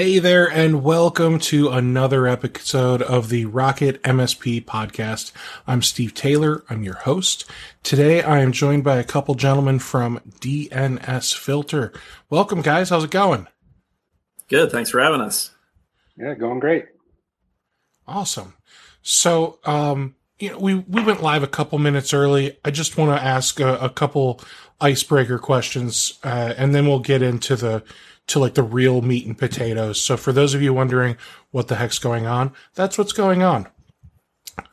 Hey there, and welcome to another episode of the Rocket MSP podcast. I'm Steve Taylor. I'm your host. Today I am joined by a couple gentlemen from DNS Filter. Welcome, guys. How's it going? Good. Thanks for having us. Yeah, going great. Awesome. So, um, you know, we, we went live a couple minutes early. I just want to ask a, a couple icebreaker questions, uh, and then we'll get into the to like the real meat and potatoes. So for those of you wondering what the heck's going on, that's what's going on.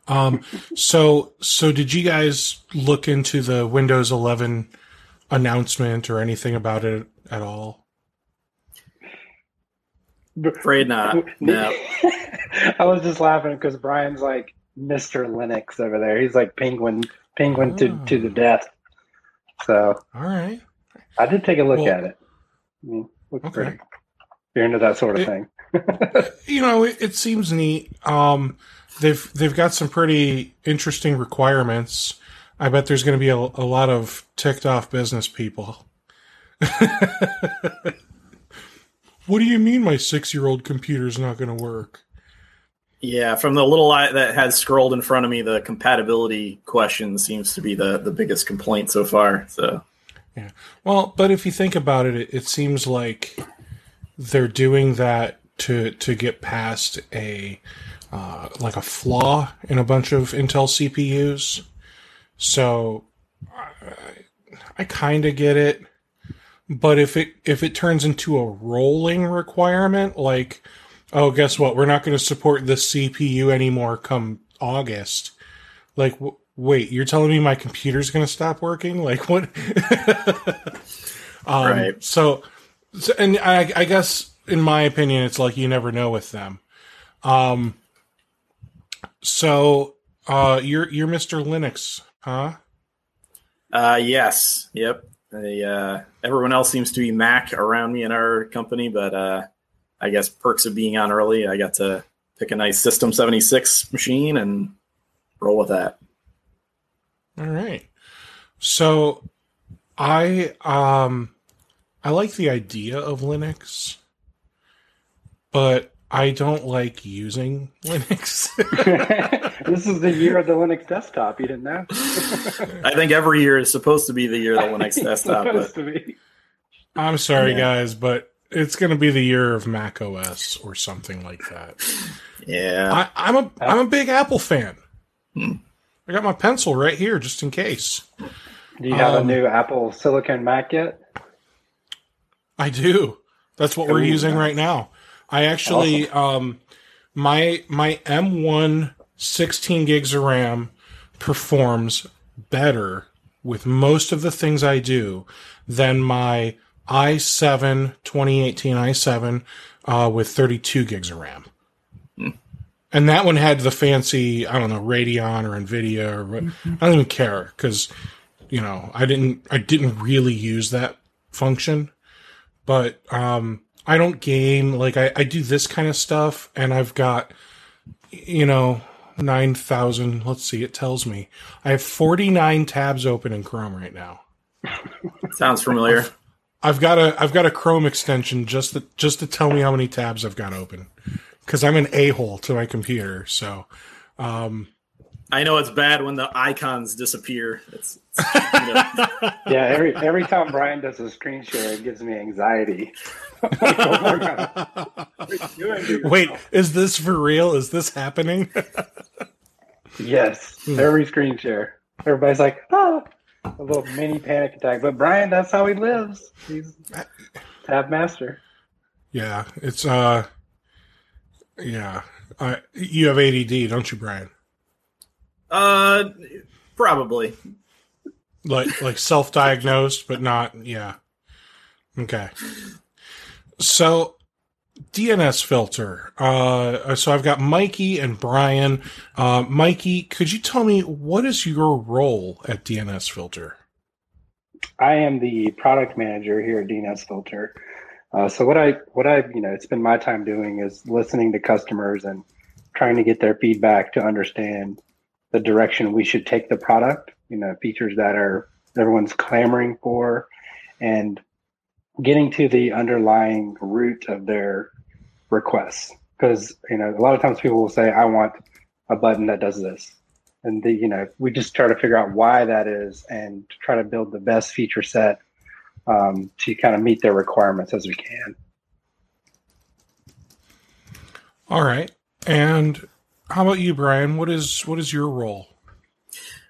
Um, so, so did you guys look into the Windows 11 announcement or anything about it at all? Afraid not. No. I was just laughing because Brian's like Mr. Linux over there. He's like penguin, penguin oh. to, to the death. So, all right. I did take a look well, at it. I mean, Looks okay. Pretty. You're into that sort of it, thing. you know, it, it, seems neat. Um, they've they've got some pretty interesting requirements. I bet there's going to be a, a lot of ticked off business people. what do you mean my six year old computer is not going to work? Yeah, from the little eye that has scrolled in front of me, the compatibility question seems to be the, the biggest complaint so far. So yeah. Well, but if you think about it, it, it seems like they're doing that to to get past a uh, like a flaw in a bunch of Intel CPUs. So I, I kind of get it, but if it if it turns into a rolling requirement, like oh, guess what? We're not going to support this CPU anymore come August. Like, wait, you're telling me my computer's going to stop working? Like what? um, right. So, so and I, I, guess in my opinion, it's like you never know with them. Um, so, uh, you're, you're Mr. Linux, huh? Uh, yes. Yep. I, uh, everyone else seems to be Mac around me in our company, but, uh, I guess perks of being on early, I got to pick a nice System 76 machine and roll with that. All right. So I um I like the idea of Linux, but I don't like using Linux. this is the year of the Linux desktop. You didn't know? I think every year is supposed to be the year of the Linux desktop. But... I'm sorry, yeah. guys, but it's going to be the year of Mac OS or something like that. Yeah, I, am a I'm a big Apple fan. Hmm. I got my pencil right here just in case. Do you have um, a new Apple Silicon Mac yet? I do. That's what Ooh, we're using nice. right now. I actually awesome. um my my M1 16 gigs of RAM performs better with most of the things I do than my i7 2018 i7 uh, with 32 gigs of RAM and that one had the fancy I don't know Radeon or Nvidia or mm-hmm. I don't even care because you know I didn't I didn't really use that function, but um I don't game like I, I do this kind of stuff and I've got you know nine thousand let's see it tells me I have forty nine tabs open in Chrome right now. Sounds familiar. I've, I've got a I've got a Chrome extension just to just to tell me how many tabs I've got open because I'm an a hole to my computer. So, um, I know it's bad when the icons disappear. It's, it's you know. yeah. Every every time Brian does a screen share, it gives me anxiety. like, oh Wait, is this for real? Is this happening? yes. Hmm. Every screen share, everybody's like, ah, a little mini panic attack. But Brian, that's how he lives. He's tab master. Yeah, it's uh yeah. Uh, you have ADD, don't you, Brian? Uh, probably. Like like self-diagnosed, but not. Yeah. Okay. So, DNS filter. Uh, so I've got Mikey and Brian. Uh, Mikey, could you tell me what is your role at DNS filter? I am the product manager here at DNS filter. Uh, so what I what I you know it's been my time doing is listening to customers and trying to get their feedback to understand the direction we should take the product. You know, features that are everyone's clamoring for, and getting to the underlying root of their requests. Because you know, a lot of times people will say, "I want a button that does this," and the you know, we just try to figure out why that is and try to build the best feature set um, to kind of meet their requirements as we can. All right, and how about you, Brian? What is what is your role?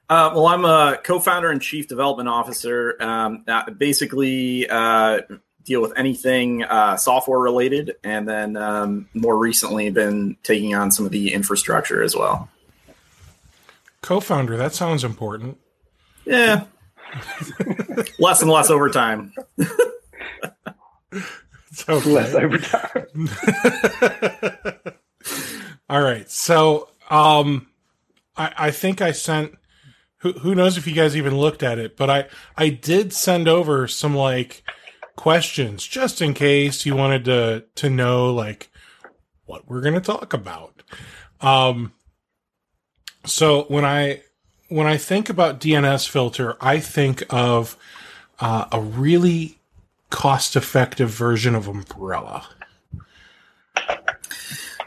Uh, well, I'm a co-founder and chief development officer. Um, basically, uh, deal with anything uh, software related, and then um, more recently, been taking on some of the infrastructure as well. Co-founder, that sounds important. Yeah, less and less over time. okay. Less over time. All right, so um, I, I think I sent who, who knows if you guys even looked at it, but I, I did send over some like questions just in case you wanted to, to know like what we're going to talk about. Um, so when I, when I think about DNS filter, I think of uh, a really cost effective version of Umbrella.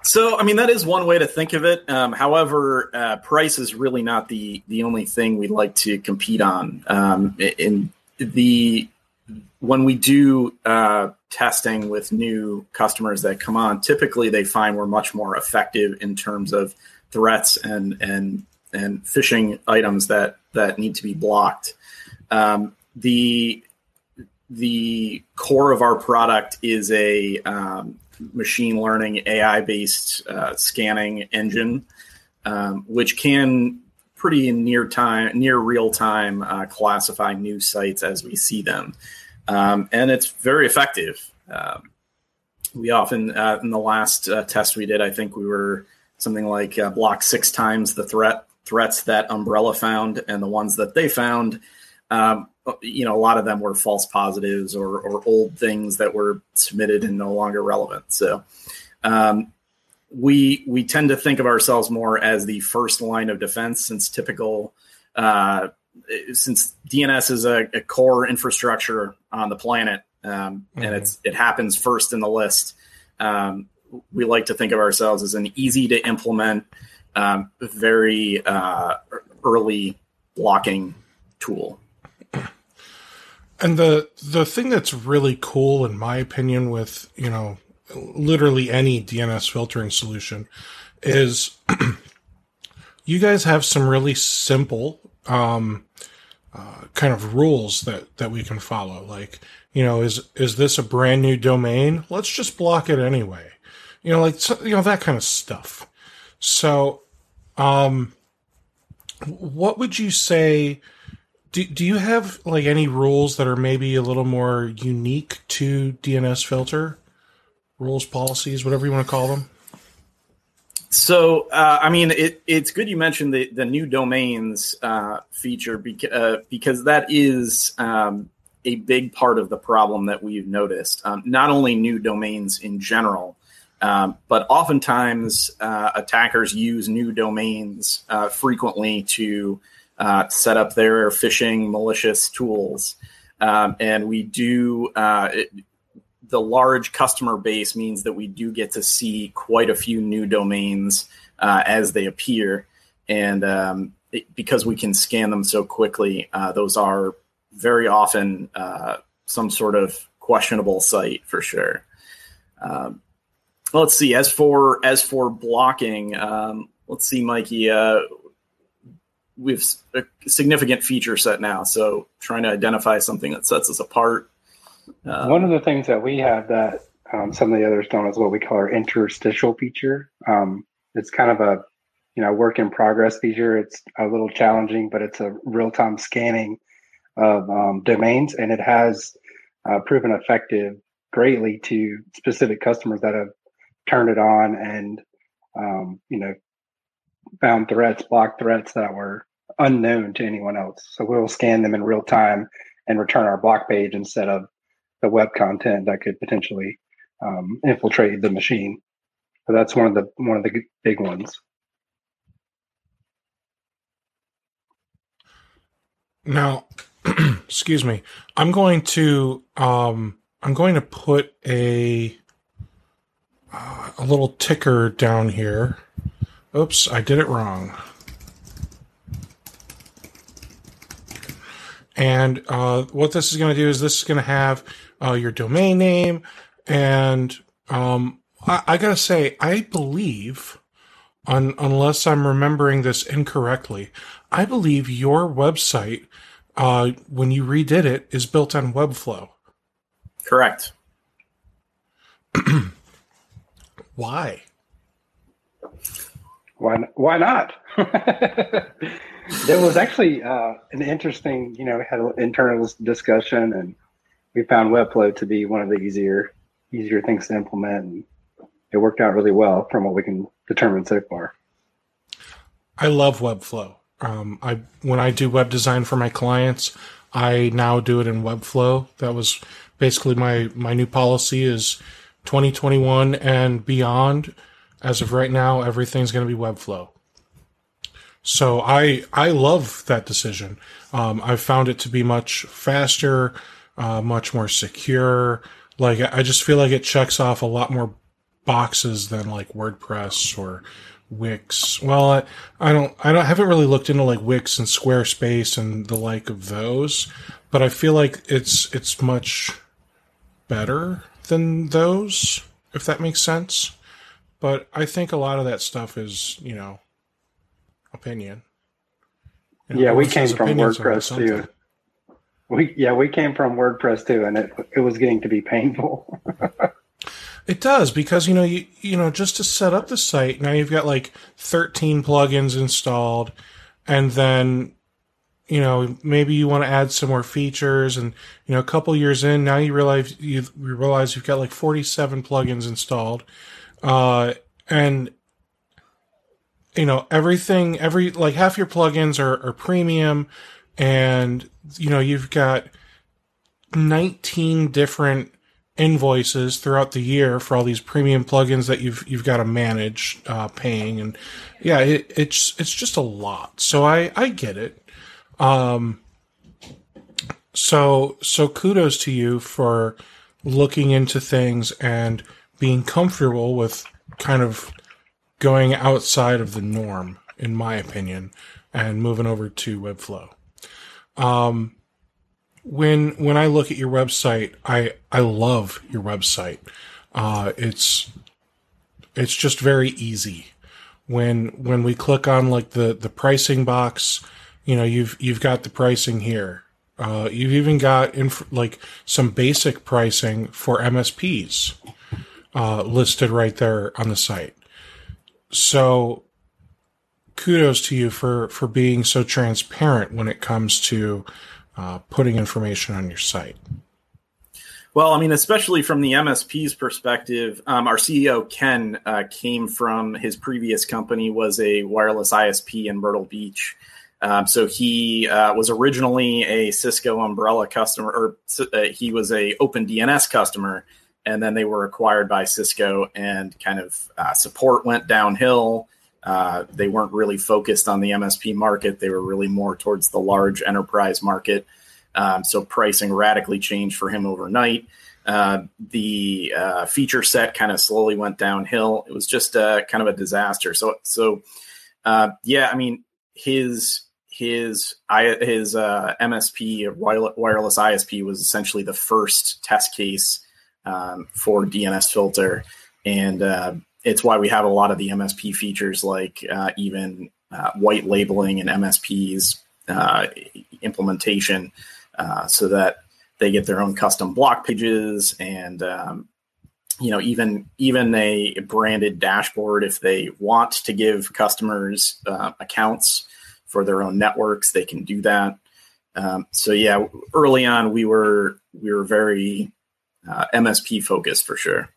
So, I mean, that is one way to think of it. Um, however, uh, price is really not the the only thing we like to compete on. Um, in the when we do uh, testing with new customers that come on, typically they find we're much more effective in terms of threats and and and phishing items that that need to be blocked. Um, the the core of our product is a um, machine learning AI based uh, scanning engine, um, which can pretty near time, near real time uh, classify new sites as we see them, um, and it's very effective. Um, we often, uh, in the last uh, test we did, I think we were something like uh, blocked six times the threat threats that Umbrella found, and the ones that they found. Um, you know, a lot of them were false positives or, or old things that were submitted and no longer relevant. So, um, we we tend to think of ourselves more as the first line of defense, since typical, uh, since DNS is a, a, core infrastructure on the planet, um, mm-hmm. and it's it happens first in the list. Um, we like to think of ourselves as an easy to implement, um, very uh, early blocking tool. And the the thing that's really cool, in my opinion, with you know, literally any DNS filtering solution, is you guys have some really simple um, uh, kind of rules that that we can follow. Like, you know, is is this a brand new domain? Let's just block it anyway. You know, like so, you know that kind of stuff. So, um, what would you say? Do, do you have like any rules that are maybe a little more unique to DNS filter? Rules, policies, whatever you want to call them? So, uh, I mean, it, it's good you mentioned the, the new domains uh, feature beca- uh, because that is um, a big part of the problem that we've noticed. Um, not only new domains in general, um, but oftentimes uh, attackers use new domains uh, frequently to uh, set up their phishing malicious tools. Um, and we do, uh, it, the large customer base means that we do get to see quite a few new domains uh, as they appear. And um, it, because we can scan them so quickly, uh, those are very often some sort of questionable site for sure. Um, let's see. As for as for blocking, um, let's see, Mikey. Uh, we've a significant feature set now. So trying to identify something that sets us apart. Um, One of the things that we have that um, some of the others don't is what we call our interstitial feature. Um, it's kind of a you know work in progress feature. It's a little challenging, but it's a real time scanning of um, domains, and it has uh, proven effective greatly to specific customers that have turned it on and um, you know found threats, blocked threats that were unknown to anyone else. So we'll scan them in real time and return our block page instead of the web content that could potentially um, infiltrate the machine. So that's one of the one of the big ones. Now, excuse me. I'm going to um, I'm going to put a uh, a little ticker down here. Oops, I did it wrong. And uh, what this is going to do is this is going to have uh, your domain name, and um, I, I, gotta say, I believe, un, unless I'm remembering this incorrectly, I believe your website, uh, when you redid it, is built on Webflow. Correct. why? Why? Why not? there was actually uh, an interesting, you know, we had an internal discussion, and we found Webflow to be one of the easier, easier things to implement. And it worked out really well from what we can determine so far. I love Webflow. Um, I when I do web design for my clients, I now do it in Webflow. That was basically my my new policy is 2021 and beyond. As of right now, everything's going to be Webflow. So I I love that decision. Um, I've found it to be much faster, uh, much more secure. Like I just feel like it checks off a lot more boxes than like WordPress or Wix. Well, I, I don't I don't haven't really looked into like Wix and Squarespace and the like of those, but I feel like it's it's much better than those, if that makes sense. But I think a lot of that stuff is, you know, opinion. You know, yeah, we came from WordPress too. We yeah, we came from WordPress too, and it it was getting to be painful. it does because you know you you know just to set up the site now you've got like 13 plugins installed, and then you know maybe you want to add some more features, and you know a couple years in now you realize you realize you've got like 47 plugins installed, uh, and you know everything every like half your plugins are, are premium and you know you've got 19 different invoices throughout the year for all these premium plugins that you've you've got to manage uh, paying and yeah it, it's it's just a lot. So i i get it um so so kudos to you for looking into things and being comfortable with kind of going outside of the norm, in my opinion, and moving over to Webflow. Um, when when I look at your website, I I love your website. Uh, it's it's just very easy. When when we click on like the the pricing box, you know you've you've got the pricing here. Uh, you've even got inf- like some basic pricing for MSPs uh, listed right there on the site so kudos to you for for being so transparent when it comes to uh, putting information on your site. Well, I mean, especially from the MSP's perspective, um, our CEO Ken uh, came from his previous company was a wireless ISP in Myrtle Beach. Um, so he uh, was originally a Cisco Umbrella customer, or uh, he was a Open DNS customer, and then they were acquired by Cisco, and kind of uh, support went downhill. Uh, they weren't really focused on the MSP market; they were really more towards the large enterprise market. Um, so pricing radically changed for him overnight. Uh, the uh, feature set kind of slowly went downhill. It was just kind of a disaster. So, so yeah, I mean his his his MSP wireless ISP was essentially the first test case um, for DNS filter, and uh, it's why we have a lot of the MSP features like uh, even uh, white labeling and MSPs uh, implementation, uh, so that they get their own custom block pages and um, you know even even a branded dashboard if they want to give customers uh, accounts for their own networks they can do that um, so yeah early on we were we were very uh, MSP focused for sure.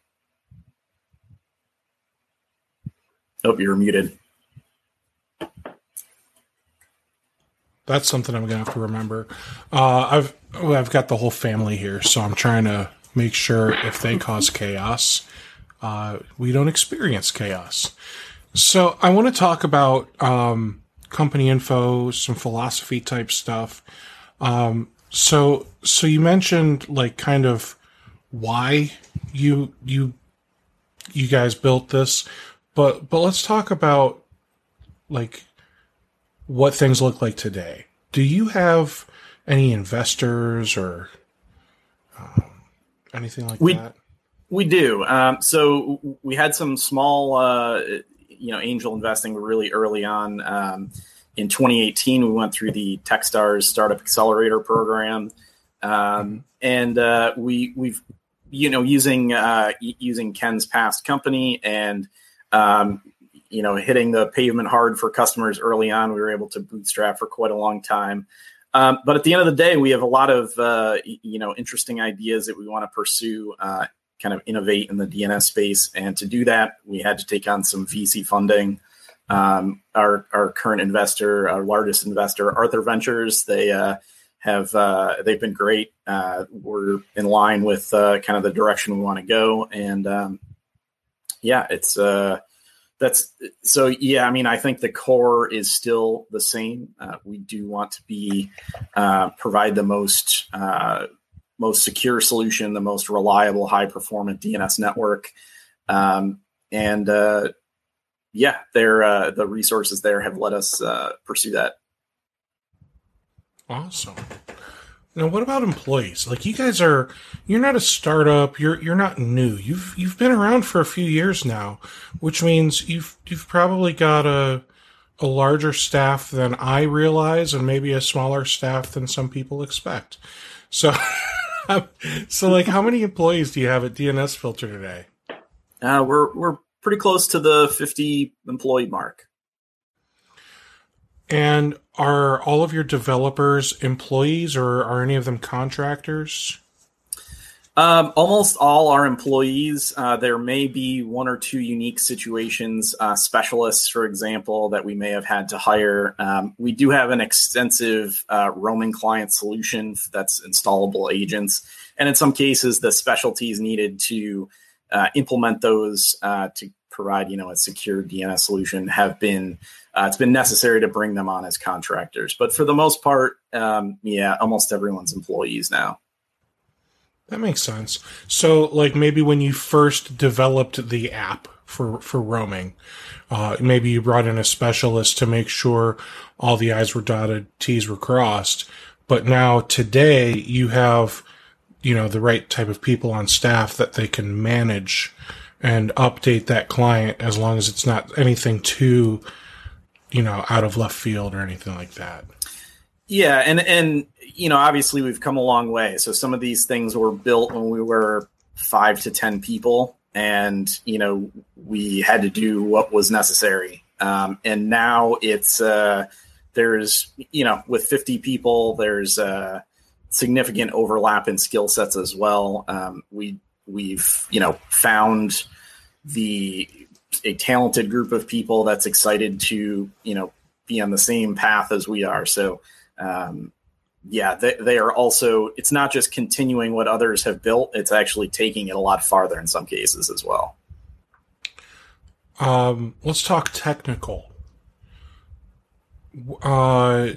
Oh, you're muted. That's something I'm gonna have to remember. Uh, I've well, I've got the whole family here, so I'm trying to make sure if they cause chaos, uh, we don't experience chaos. So I want to talk about um, company info, some philosophy type stuff. Um, so so you mentioned like kind of why you you you guys built this, but but let's talk about like what things look like today. Do you have any investors or um, anything like we, that? We do. Um, so we had some small, uh, you know, angel investing really early on. Um, in 2018, we went through the TechStars Startup Accelerator program, um, and uh, we we've you know using uh, using Ken's past company and um, you know, hitting the pavement hard for customers early on. We were able to bootstrap for quite a long time. Um, but at the end of the day, we have a lot of uh, you know interesting ideas that we want to pursue, uh, kind of innovate in the DNS space, and to do that, we had to take on some VC funding. Um, our our current investor, our largest investor, Arthur Ventures, they uh, have uh, they've been great. Uh, we're in line with uh, kind of the direction we want to go, and um, yeah, it's that's so yeah i mean i think the core is still the same uh, we do want to be uh, provide the most uh, most secure solution the most reliable high performant dns network um, and uh, yeah there uh, the resources there have let us uh, pursue that awesome now, what about employees? Like you guys are, you're not a startup. You're you're not new. You've you've been around for a few years now, which means you've you've probably got a a larger staff than I realize, and maybe a smaller staff than some people expect. So, so like, how many employees do you have at DNS Filter today? Uh, we're we're pretty close to the 50 employee mark. And are all of your developers employees or are any of them contractors? Um, almost all our employees. Uh, there may be one or two unique situations, uh, specialists, for example, that we may have had to hire. Um, we do have an extensive uh, roaming client solution that's installable agents. And in some cases, the specialties needed to uh, implement those uh, to provide, you know, a secure DNS solution have been uh, it's been necessary to bring them on as contractors. But for the most part, um, yeah, almost everyone's employees now. That makes sense. So, like maybe when you first developed the app for for roaming, uh, maybe you brought in a specialist to make sure all the I's were dotted, T's were crossed. But now today, you have you know the right type of people on staff that they can manage and update that client as long as it's not anything too you know, out of left field or anything like that. Yeah, and and you know, obviously we've come a long way. So some of these things were built when we were five to ten people, and you know, we had to do what was necessary. Um, and now it's uh, there's you know, with fifty people, there's uh, significant overlap in skill sets as well. Um, we we've you know found the a talented group of people that's excited to you know be on the same path as we are. So um, yeah, they, they are also. It's not just continuing what others have built; it's actually taking it a lot farther in some cases as well. Um, let's talk technical. Uh,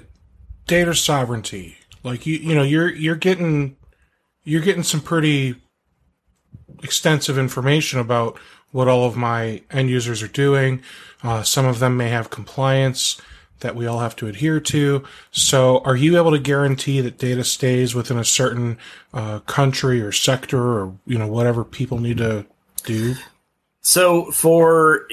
data sovereignty. Like you, you know, you're you're getting you're getting some pretty extensive information about what all of my end users are doing. Uh, some of them may have compliance that we all have to adhere to. So, are you able to guarantee that data stays within a certain uh, country or sector, or you know whatever people need to do? So for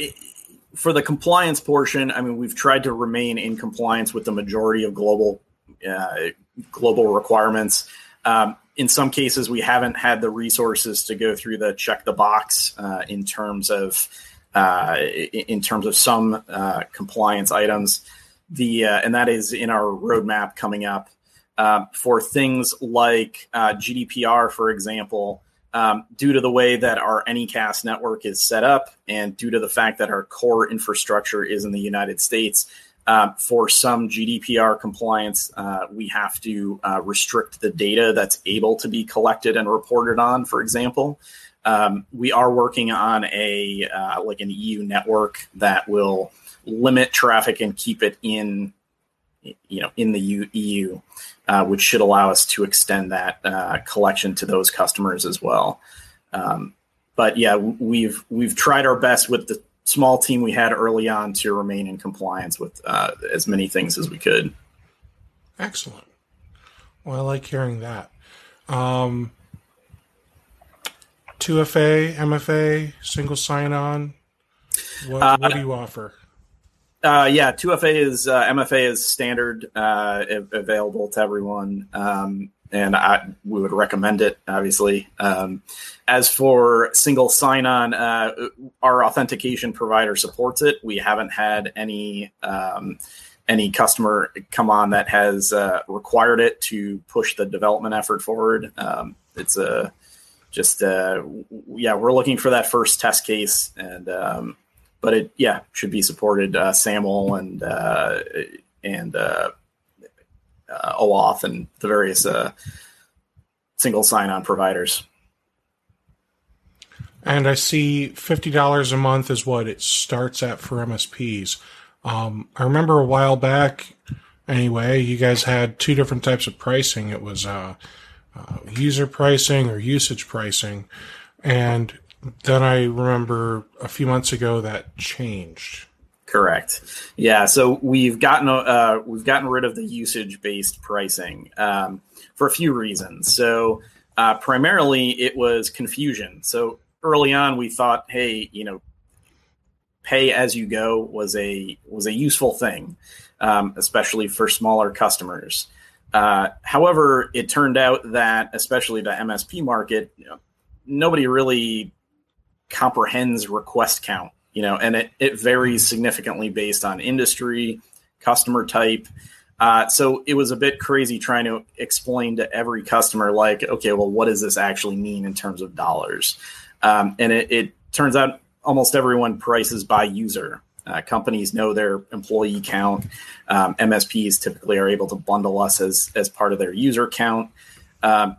for the compliance portion, I mean, we've tried to remain in compliance with the majority of global uh, global requirements. Um, in some cases, we haven't had the resources to go through the check the box uh, in terms of uh, in terms of some uh, compliance items. The uh, and that is in our roadmap coming up uh, for things like uh, GDPR, for example. um, due to the way that our Anycast network is set up, and due to the fact that our core infrastructure is in the United States, um, for some GDPR compliance, uh, we have to uh, restrict the data that's able to be collected and reported on. For example, um, we are working on a uh, like an EU network that will limit traffic and keep it in you know in the EU, uh, which should allow us to extend that uh, collection to those customers as well. Um, but yeah, we've we've tried our best with the small team we had early on to remain in compliance with uh, as many things as we could. Excellent. Well, I like hearing that. Um, 2FA, MFA, single sign on. What, uh, what, do you offer? Uh, yeah, 2FA is uh, MFA is standard, uh, available to everyone. Um, and I, we would recommend it, obviously. Um, as for single sign on, uh, our authentication provider supports it. We haven't had any um, any customer come on that has uh, required it to push the development effort forward. Um, it's a just uh, yeah, we're looking for that first test case, and um, but it yeah should be supported. Uh, SAML and uh, and uh, uh, OAuth and the various uh, single sign-on providers. And I see fifty dollars a month is what it starts at for MSPs. Um, I remember a while back, anyway, you guys had two different types of pricing. It was uh, uh, user pricing or usage pricing, and then I remember a few months ago that changed. Correct. Yeah. So we've gotten uh, we've gotten rid of the usage based pricing um, for a few reasons. So uh, primarily it was confusion. So early on we thought, hey, you know, pay as you go was a was a useful thing, um, especially for smaller customers. Uh, however, it turned out that especially the MSP market, you know, nobody really comprehends request count you know, and it, it varies significantly based on industry, customer type. Uh, so it was a bit crazy trying to explain to every customer, like, okay, well, what does this actually mean in terms of dollars? Um, and it, it, turns out almost everyone prices by user. Uh, companies know their employee count. Um, MSPs typically are able to bundle us as as part of their user count. Um,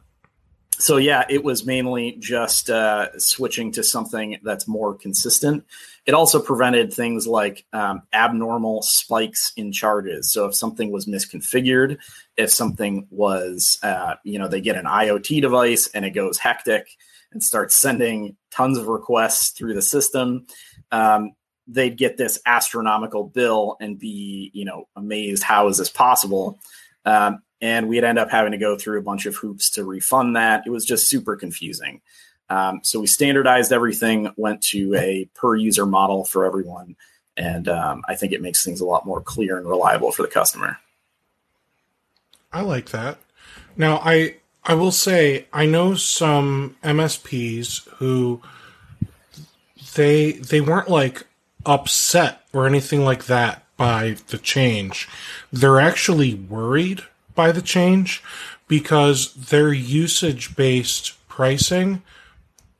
so yeah, it was mainly just uh, switching to something that's more consistent. It also prevented things like um, abnormal spikes in charges. So if something was misconfigured, if something was, uh, you know, they get an IoT device and it goes hectic and starts sending tons of requests through the system, um, they'd get this astronomical bill and be, you know, amazed how is this possible. Um, and we'd end up having to go through a bunch of hoops to refund that. It was just super confusing. Um, so we standardized everything, went to a per user model for everyone, and um, I think it makes things a lot more clear and reliable for the customer. I like that. Now, I I will say I know some MSPs who they they weren't like upset or anything like that by the change. They're actually worried by the change because their usage based pricing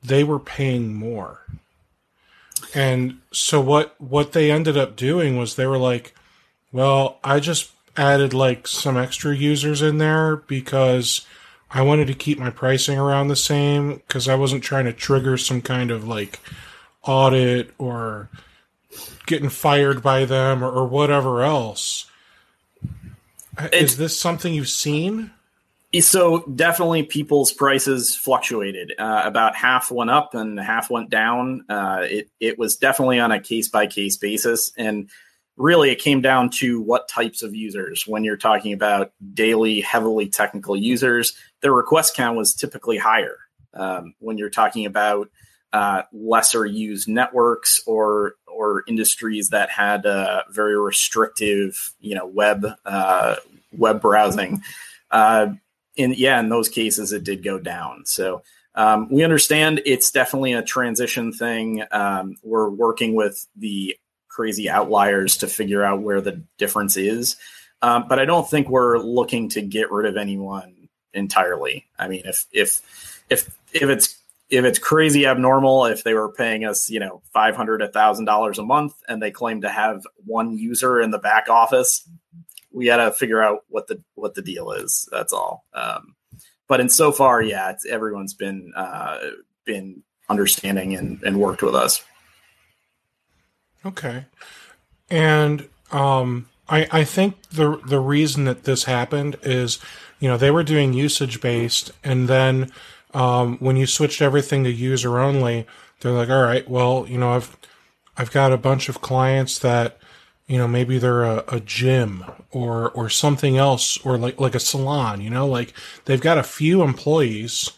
they were paying more. And so what what they ended up doing was they were like, well, I just added like some extra users in there because I wanted to keep my pricing around the same because I wasn't trying to trigger some kind of like audit or getting fired by them or, or whatever else. Is this something you've seen? So definitely, people's prices fluctuated. Uh, about half went up and half went down. Uh, it it was definitely on a case by case basis, and really, it came down to what types of users. When you're talking about daily, heavily technical users, their request count was typically higher. Um, when you're talking about uh, lesser used networks or or industries that had uh, very restrictive, you know, web uh, web browsing. Uh, in yeah, in those cases, it did go down. So um, we understand it's definitely a transition thing. Um, we're working with the crazy outliers to figure out where the difference is. Um, but I don't think we're looking to get rid of anyone entirely. I mean, if if if if it's if it's crazy abnormal, if they were paying us, you know, five hundred, a thousand dollars a month, and they claim to have one user in the back office, we got to figure out what the what the deal is. That's all. Um, but in so far, yeah, everyone's been uh, been understanding and, and worked with us. Okay, and um, I I think the the reason that this happened is you know they were doing usage based, and then um, when you switched everything to user only, they're like, all right, well, you know, I've I've got a bunch of clients that you know maybe they're a, a gym or or something else or like like a salon you know like they've got a few employees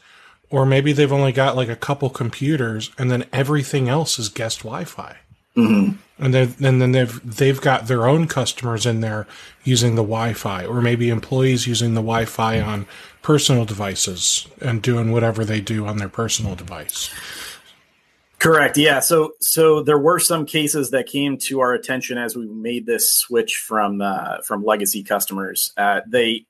or maybe they've only got like a couple computers and then everything else is guest wi-fi mm-hmm. and then and then they've they've got their own customers in there using the wi-fi or maybe employees using the wi-fi on personal devices and doing whatever they do on their personal device Correct. Yeah. So so there were some cases that came to our attention as we made this switch from uh, from legacy customers. Uh, they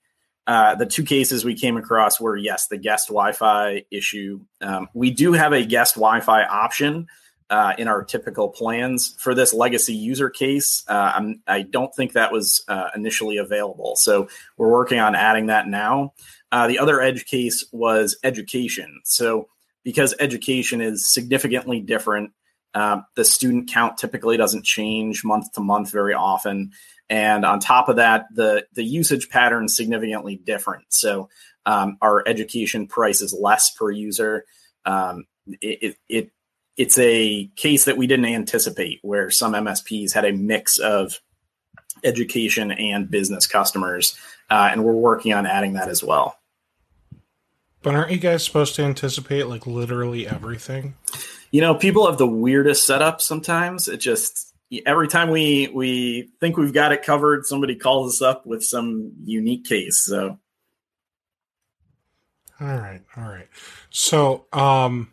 uh, the two cases we came across were yes, the guest Wi-Fi issue. Um, we do have a guest Wi-Fi option uh, in our typical plans for this legacy user case. Uh, I do not think that was uh, initially available, so we're working on adding that now. The other edge case was education. So because education is significantly different. Uh, the student count typically doesn't change month to month very often, and on top of that, the the usage pattern is significantly different. So um, our education price is less per user. Um, it, it it's a case that we didn't anticipate, where some MSPs had a mix of education and business customers, uh, and we're working on adding that as well. But aren't you guys supposed to anticipate like literally everything? You know, people have the weirdest setups sometimes. It just every time we we think we've got it covered, somebody calls us up with some unique case. So all right, all right. So um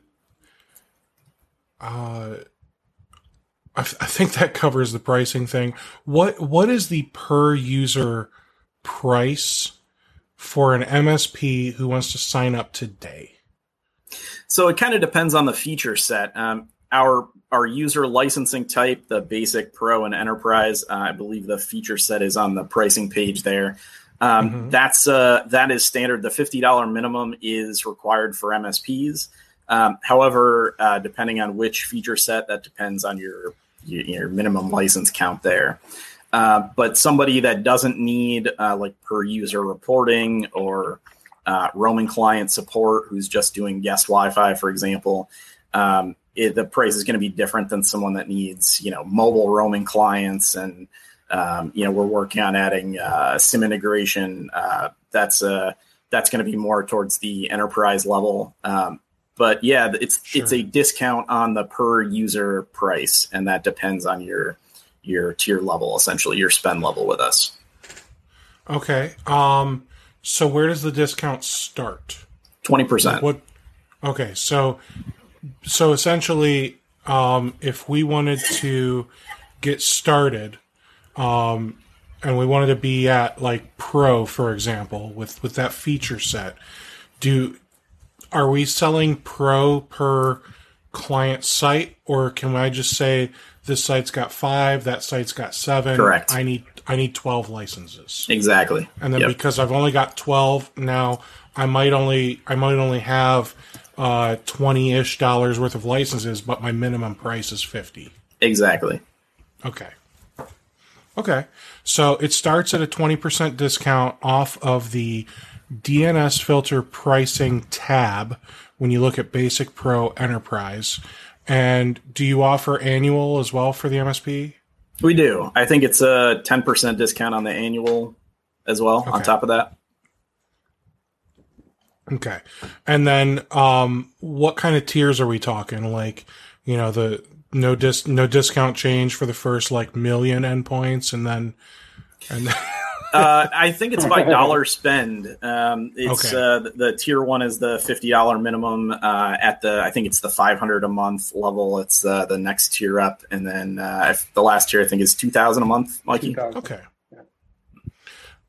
uh I, th- I think that covers the pricing thing. What what is the per user price for an MSP who wants to sign up today? So it kind of depends on the feature set. Um, our our user licensing type, the basic, pro, and enterprise. Uh, I believe the feature set is on the pricing page there. Um, mm-hmm. That's uh, that is standard. The fifty dollar minimum is required for MSPs. Um, however, uh, depending on which feature set, that depends on your your minimum license count there. Uh, but somebody that doesn't need uh, like per user reporting or uh, roaming client support who's just doing guest Wi-Fi, for example, um, it, the price is going to be different than someone that needs you know mobile roaming clients and um, you know we're working on adding uh, SIEM integration. Uh, that's uh, that's going to be more towards the enterprise level. Um, but yeah, it's sure. it's a discount on the per user price, and that depends on your your tier level, essentially your spend level with us. Okay. Um. So where does the discount start? Twenty percent. What? Okay. So, so essentially, um, if we wanted to get started, um, and we wanted to be at like pro, for example, with with that feature set, do are we selling pro per client site, or can I just say this site's got five, that site's got seven. Correct. I need I need twelve licenses. Exactly. And then yep. because I've only got twelve now, I might only I might only have uh, twenty ish dollars worth of licenses, but my minimum price is fifty. Exactly. Okay. Okay. So it starts at a twenty percent discount off of the DNS filter pricing tab when you look at Basic Pro Enterprise. And do you offer annual as well for the MSP? We do. I think it's a 10% discount on the annual as well okay. on top of that. Okay. And then um what kind of tiers are we talking? Like, you know, the no dis no discount change for the first like million endpoints and then and then uh, I think it's by dollar spend. Um, it's okay. uh, the, the, tier one is the fifty dollar minimum. Uh, at the I think it's the five hundred a month level. It's uh, the next tier up, and then uh, the last tier I think is two thousand a month. Mikey. Okay.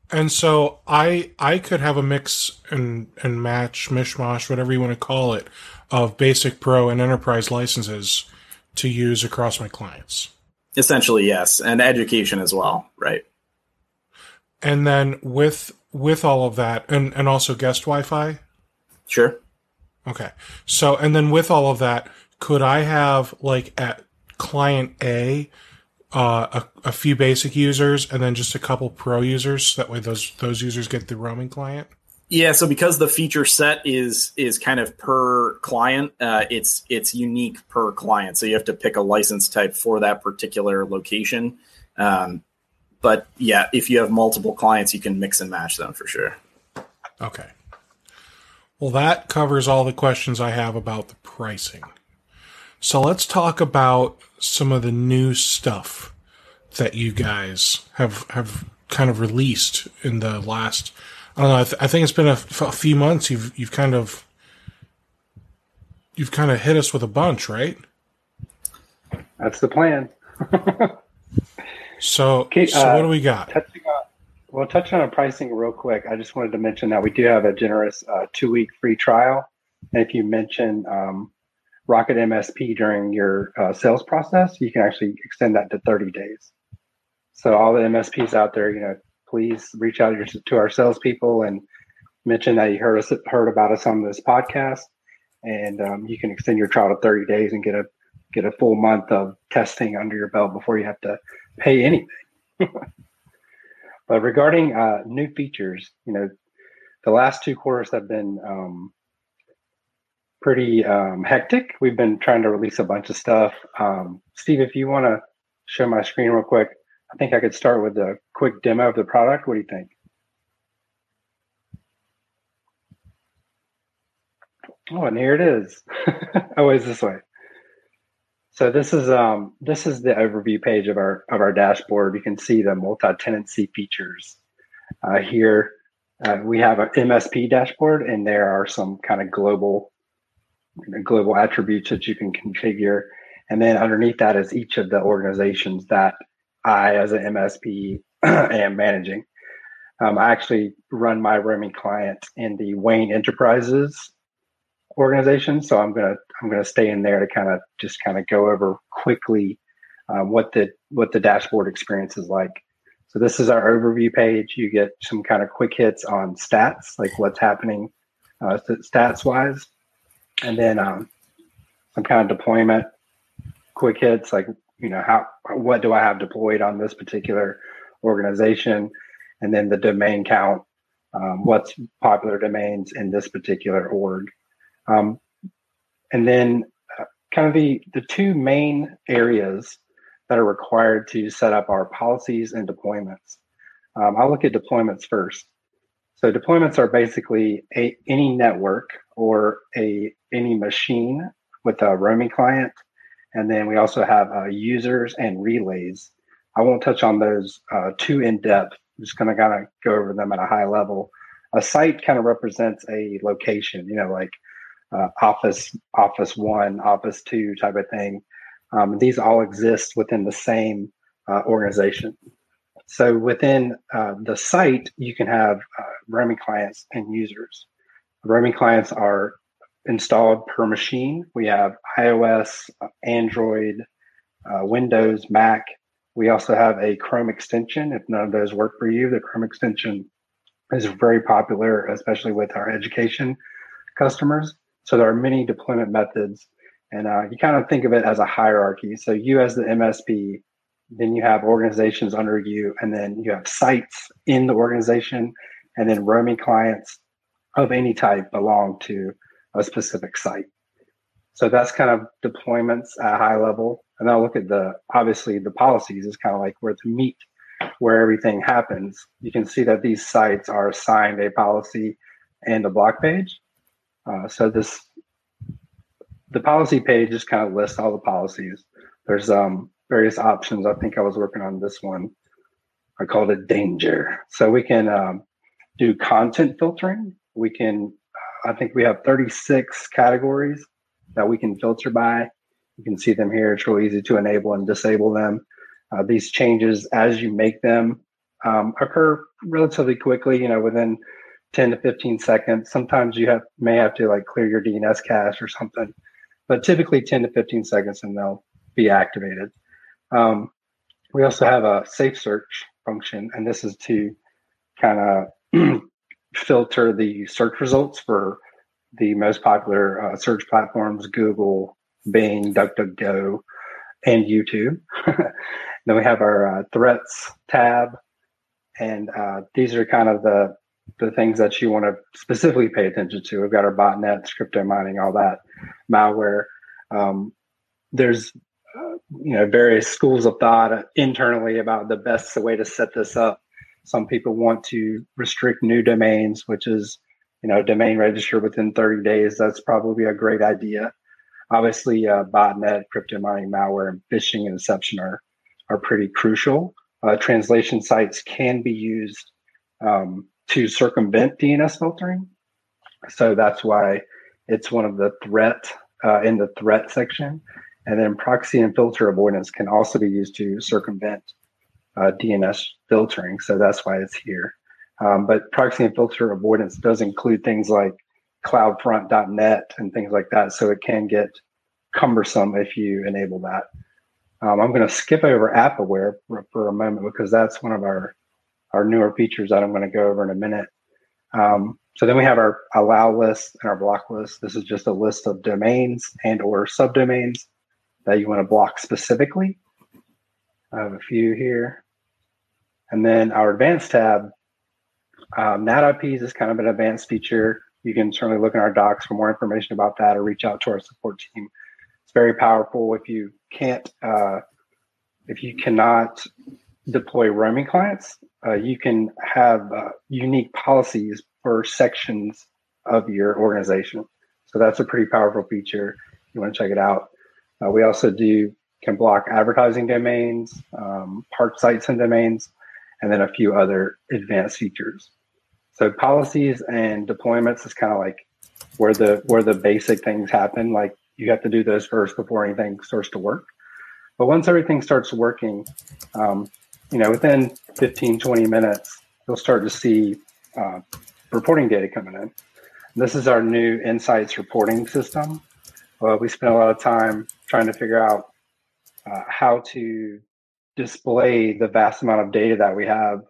And so I I could have a mix and and match mishmash whatever you want to call it of basic pro and enterprise licenses to use across my clients. Essentially, yes, and education as well, right? And then with with all of that, and and also guest Wi-Fi. Sure. Okay. So and then with all of that, could I have like at client A uh, a, a few basic users and then just a couple pro users? that way, those those users get the roaming client. Yeah, so because the feature set is is kind of per client, uh, it's it's unique per client. So you have to pick a license type for that particular location. Um, but yeah, if you have multiple clients, you can mix and match them for sure. Okay. Well, that covers all the questions I have about the pricing. So let's talk about some of the new stuff that you guys have have kind of released in the last I don't know. I, th- I think it's been a, f- a few months. You've you've kind of you've kind of hit us with a bunch, right? That's the plan. so, okay, so uh, what do we got? Touching on, well, touching on pricing real quick, I just wanted to mention that we do have a generous uh, two week free trial. And if you mention um, Rocket MSP during your uh, sales process, you can actually extend that to 30 days. So all the MSPs out there, you know, please reach out to our salespeople and mention that you heard us heard about us on this podcast, and um, you can extend your trial to 30 days and get a get a full month of testing under your belt before you have to pay anything. but regarding uh, new features, you know, the last two quarters have been um, pretty um, hectic. We've been trying to release a bunch of stuff. Um, Steve, if you want to show my screen real quick, I think I could start with a quick demo of the product. What do you think? Oh, and here it is. Always this way. So this is um, this is the overview page of our of our dashboard. You can see the multi-tenancy features. Uh, here uh, we have an MSP dashboard, and there are some kind of global global attributes that you can configure. And then underneath that is each of the organizations that I, as an MSP, am managing. Um, I actually run my roaming client in the Wayne Enterprises organization, so I'm gonna I'm gonna stay in there to kind of just kind of go over quickly um, what the what the dashboard experience is like. So this is our overview page. You get some kind of quick hits on stats, like what's happening uh, stats wise, and then um, some kind of deployment quick hits, like you know how what do i have deployed on this particular organization and then the domain count um, what's popular domains in this particular org um, and then uh, kind of the the two main areas that are required to set up our policies and deployments um, i'll look at deployments first so deployments are basically a, any network or a any machine with a roaming client and then we also have uh, users and relays. I won't touch on those uh, too in depth. I'm just going to kind of go over them at a high level. A site kind of represents a location, you know, like uh, Office, Office One, Office Two type of thing. Um, these all exist within the same uh, organization. So within uh, the site, you can have uh, roaming clients and users. Roaming clients are installed per machine. We have iOS, Android, uh, Windows, Mac. We also have a Chrome extension. If none of those work for you, the Chrome extension is very popular, especially with our education customers. So there are many deployment methods, and uh, you kind of think of it as a hierarchy. So you, as the MSP, then you have organizations under you, and then you have sites in the organization, and then roaming clients of any type belong to a specific site. So that's kind of deployments at a high level. And I'll look at the obviously the policies is kind of like where the meat, where everything happens. You can see that these sites are assigned a policy and a block page. Uh, so this the policy page just kind of lists all the policies. There's um, various options. I think I was working on this one. I called it danger. So we can um, do content filtering. We can I think we have 36 categories that we can filter by. You can see them here. It's real easy to enable and disable them. Uh, these changes, as you make them, um, occur relatively quickly. You know, within 10 to 15 seconds. Sometimes you have may have to like clear your DNS cache or something, but typically 10 to 15 seconds and they'll be activated. Um, we also have a safe search function, and this is to kind of filter the search results for the most popular uh, search platforms Google, Bing, DuckDuckGo, and YouTube. then we have our uh, threats tab, and uh, these are kind of the the things that you want to specifically pay attention to. We've got our botnet, crypto mining, all that, malware. Um, there's uh, you know various schools of thought internally about the best way to set this up. Some people want to restrict new domains, which is you know domain register within 30 days. That's probably a great idea. Obviously, uh, botnet, crypto mining, malware, and phishing and deception are are pretty crucial. Uh, translation sites can be used um, to circumvent DNS filtering. So that's why it's one of the threat uh, in the threat section. And then proxy and filter avoidance can also be used to circumvent uh, DNS filtering. So that's why it's here. Um, but proxy and filter avoidance does include things like cloudfront.net and things like that. So it can get cumbersome if you enable that. Um, I'm going to skip over AppAware for, for, a moment because that's one of our our newer features that I'm going to go over in a minute. Um, so then we have our allow list and our block list. This is just a list of domains and or subdomains that you want to block specifically. I have a few here. And then our advanced tab, um, NAT IPs is kind of an advanced feature. You can certainly look in our docs for more information about that or reach out to our support team. It's very powerful if you can't, uh, if you cannot deploy roaming clients, uh, you can have uh, unique policies for sections of your organization. So that's a pretty powerful feature. You want to check it out. Uh, we also do can block advertising domains, um, park sites and domains, and then a few other advanced features. So policies and deployments is kind of like where the where the basic things happen. Like you have to do those first before anything starts to work. But once everything starts working, um, you know, within 15, 20 minutes, you'll start to see uh, reporting data coming in. This is our new insights reporting system. Uh, we spent a lot of time trying to figure out uh, how to display the vast amount of data that we have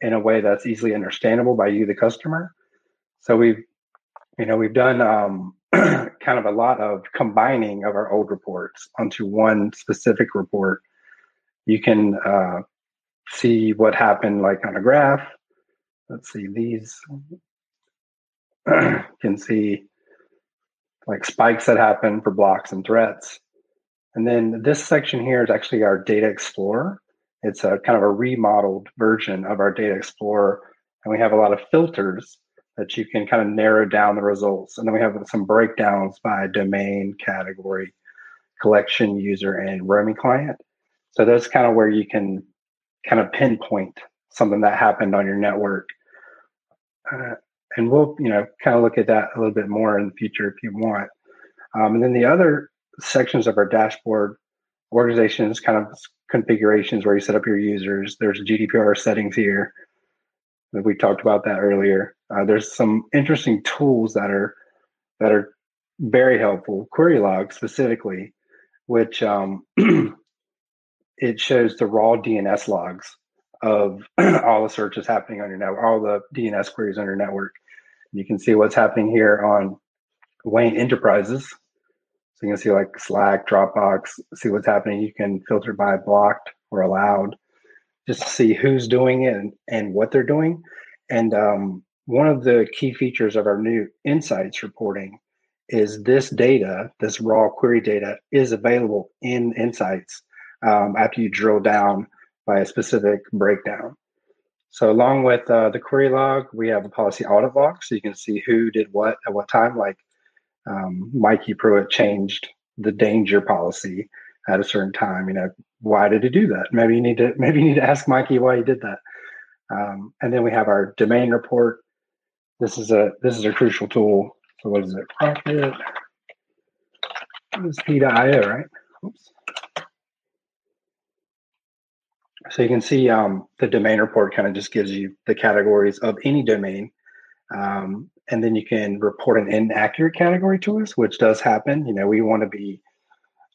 in a way that's easily understandable by you, the customer. So we've, you know, we've done um, kind of a lot of combining of our old reports onto one specific report. You can uh, see what happened like on a graph. Let's see, these you can see like spikes that happen for blocks and threats. And then this section here is actually our data explorer. It's a kind of a remodeled version of our data explorer. And we have a lot of filters that you can kind of narrow down the results. And then we have some breakdowns by domain, category, collection, user, and roaming client. So that's kind of where you can kind of pinpoint something that happened on your network. Uh, and we'll, you know, kind of look at that a little bit more in the future if you want. Um, and then the other sections of our dashboard, organizations, kind of configurations where you set up your users. There's GDPR settings here. We talked about that earlier. Uh, there's some interesting tools that are that are very helpful. Query log specifically, which um, it shows the raw DNS logs of all the searches happening on your network, all the DNS queries on your network. You can see what's happening here on Wayne Enterprises. So you can see like Slack, Dropbox, see what's happening. You can filter by blocked or allowed, just to see who's doing it and, and what they're doing. And um, one of the key features of our new insights reporting is this data, this raw query data, is available in Insights um, after you drill down by a specific breakdown. So along with uh, the query log, we have a policy audit log, so you can see who did what at what time. Like um, Mikey Pruitt changed the danger policy at a certain time. You know, why did he do that? Maybe you need to maybe you need to ask Mikey why he did that. Um, and then we have our domain report. This is a this is a crucial tool. So what is it? Profit. This is P.io, right? Oops. So you can see um, the domain report kind of just gives you the categories of any domain Um, and then you can report an inaccurate category to us, which does happen. You know, we want to be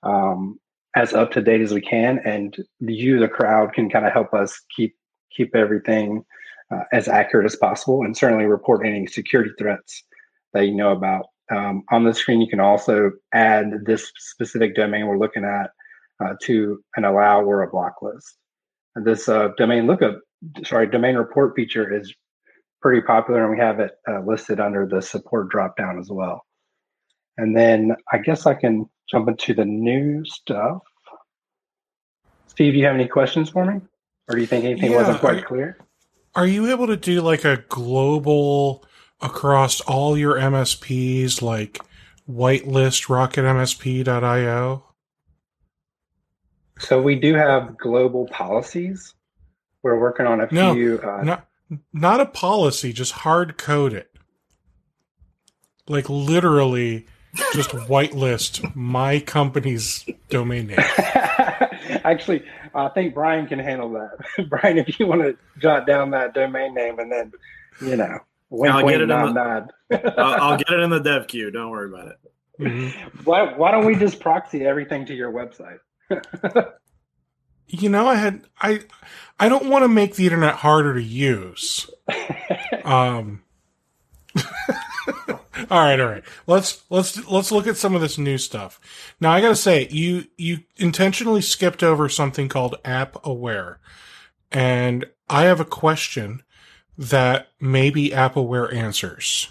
um, as up to date as we can, and you, the crowd, can kind of help us keep keep everything uh, as accurate as possible, and certainly report any security threats that you know about. Um, on the screen, you can also add this specific domain we're looking at uh, to an allow or a block list. This uh, domain lookup, sorry, domain report feature is pretty popular, and we have it uh, listed under the support dropdown as well. And then I guess I can jump into the new stuff. Steve, do you have any questions for me? Or do you think anything yeah, wasn't quite are, clear? Are you able to do like a global across all your MSPs, like whitelist rocketmsp.io? So we do have global policies. We're working on a no, few. Uh, not, not a policy, just hard code it. Like literally, just whitelist my company's domain name. Actually, I think Brian can handle that. Brian, if you want to jot down that domain name and then, you know, wink, I'll, wink, get it nod, nod. I'll, I'll, get it in the dev queue. Don't worry about it. Mm-hmm. Why, why don't we just proxy everything to your website? You know, I had I I don't want to make the internet harder to use. um all right, all right. Let's let's let's look at some of this new stuff. Now I got to say, you you intentionally skipped over something called App Aware. And I have a question that maybe App Aware answers.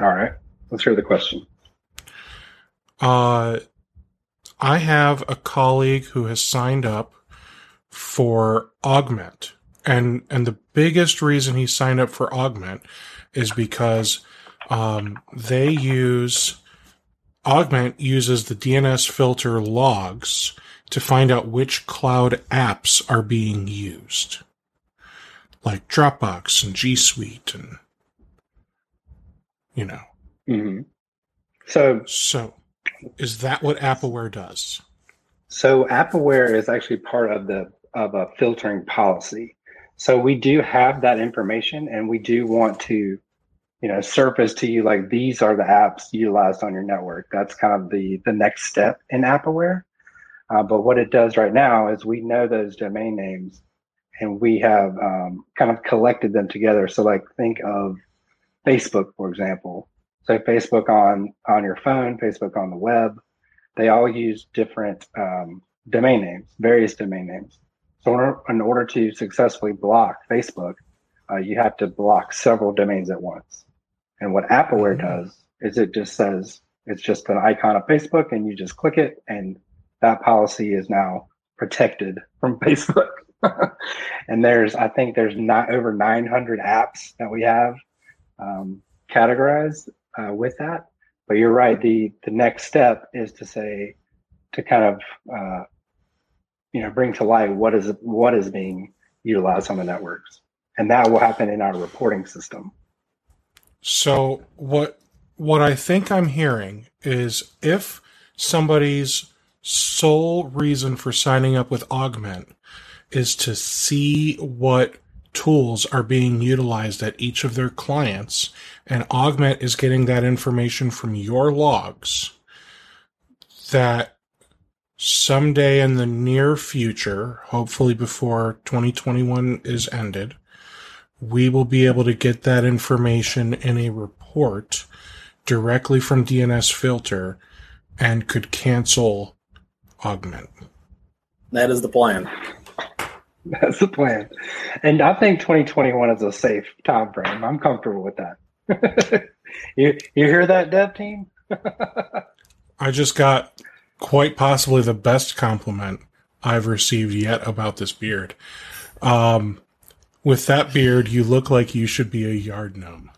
All right. Let's hear the question. Uh I have a colleague who has signed up for Augmentt. And and the biggest reason he signed up for Augmentt is because um, they use Augmentt uses the DNS filter logs to find out which cloud apps are being used, like Dropbox and G Suite, and you know. Mm-hmm. So, so is that what AppAware does? So AppAware is actually part of the of a filtering policy. So we do have that information, and we do want to you know surface to you like these are the apps utilized on your network that's kind of the the next step in appaware uh, but what it does right now is we know those domain names and we have um, kind of collected them together so like think of facebook for example so facebook on on your phone facebook on the web they all use different um, domain names various domain names so in order, in order to successfully block facebook uh, you have to block several domains at once and what AppAware mm-hmm. does is it just says it's just an icon of Facebook and you just click it and that policy is now protected from Facebook. and there's, I think there's not over 900 apps that we have um, categorized uh, with that. But you're right. The the next step is to say to kind of uh, you know bring to light what is what is being utilized on the networks, and that will happen in our reporting system. So what what I think I'm hearing is if somebody's sole reason for signing up with Augmentt is to see what tools are being utilized at each of their clients and Augmentt is getting that information from your logs that someday in the near future, hopefully before 2021 is ended, we will be able to get that information in a report directly from DNS filter and could cancel augment. That is the plan. That's the plan. And I think 2021 is a safe time frame. I'm comfortable with that. you you hear that dev team? I just got quite possibly the best compliment I've received yet about this beard. Um, with that beard, you look like you should be a yard gnome.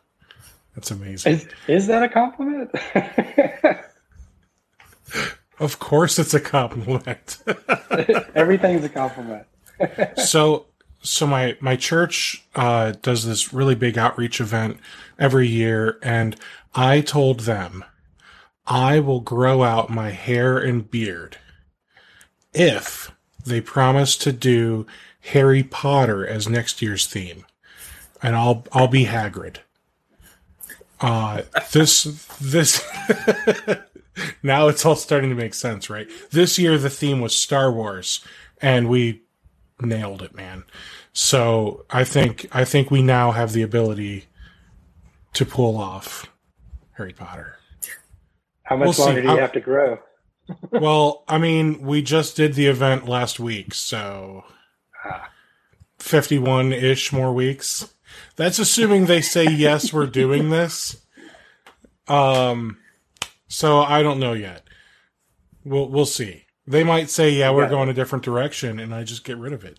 That's amazing. Is, is that a compliment? of course, it's a compliment. Everything's a compliment. So, so my my church uh, does this really big outreach event every year, and I told them I will grow out my hair and beard if they promise to do Harry Potter as next year's theme. and I'll I'll be Hagrid. Uh, this this now it's all starting to make sense, right? This year the theme was Star Wars, and we nailed it, man. So I think I think we now have the ability to pull off Harry Potter. How much We'll longer see. do you I- have to grow? well, I mean, we just did the event last week, so. 51 ish more weeks. That's assuming they say, yes, we're doing this. Um, so I don't know yet. We'll, we'll see. They might say, yeah, we're Yeah. going a different direction, and I just get rid of it.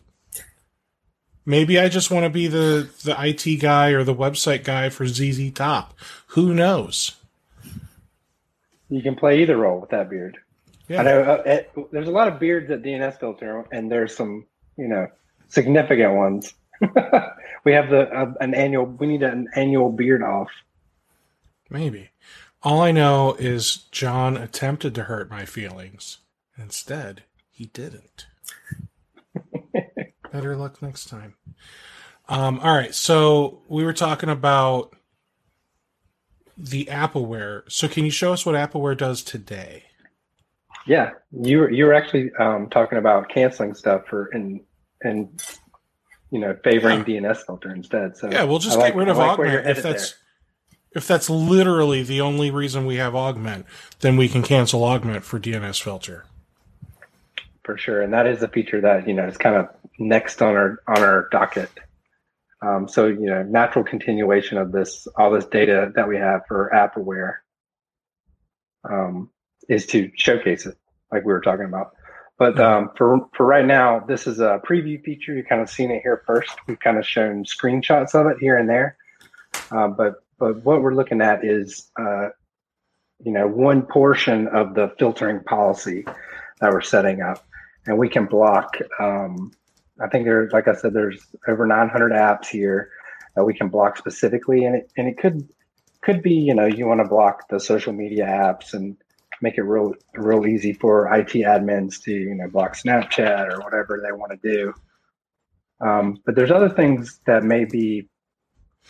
Maybe I just want to be the, the IT guy or the website guy for ZZ Top. Who knows? You can play either role with that beard. Yeah. I know uh, it, there's a lot of beards at DNS Filter, and there's some, you know, significant ones. we have the uh, an annual. We need an annual beard off. Maybe. All I know is John attempted to hurt my feelings. Instead, he didn't. Better luck next time. Um, all right, so we were talking about the AppAware. So can you show us what AppAware does today? Yeah, you were you were actually um, talking about canceling stuff for and and you know favoring DNS filter instead. So Yeah, we'll just I like- get rid of like Augmentt if that's if that's literally the only reason we have Augmentt, then we can cancel Augmentt for DNS filter. For sure, and that is a feature that you know is kind of next on our on our docket. Um, so you know, natural continuation of this all this data that we have for AppAware um, is to showcase it, like we were talking about. But um, for for right now, this is a preview feature. You kind of seen it here first. We've kind of shown screenshots of it here and there. Uh, but but what we're looking at is uh, you know one portion of the filtering policy that we're setting up, and we can block. Um, I think there's like I said, there's over 900 apps here that we can block specifically, and it and it could could be you know you want to block the social media apps and make it real real easy for IT admins to you know block Snapchat or whatever they want to do. Um, but there's other things that may be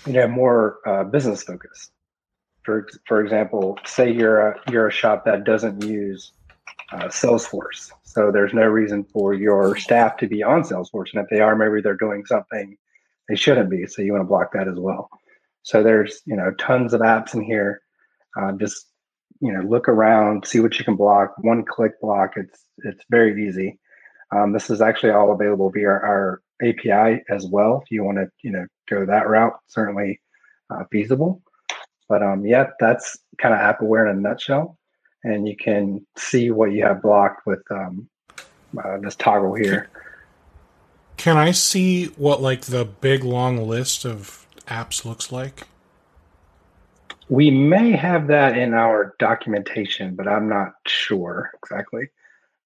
you know more uh, business focused. For for example, say you're a you're a shop that doesn't use uh, Salesforce, so there's no reason for your staff to be on Salesforce, and if they are, maybe they're doing something they shouldn't be. So you want to block that as well. So there's you know tons of apps in here. Uh, just you know look around, see what you can block. One click block. It's it's very easy. Um, this is actually all available via our API as well. If you want to you know go that route, certainly uh, feasible. But um, yeah, that's kind of AppAware in a nutshell, and you can see what you have blocked with um, uh, this toggle here. Can I see what like the big long list of apps looks like? We may have that in our documentation, but I'm not sure exactly.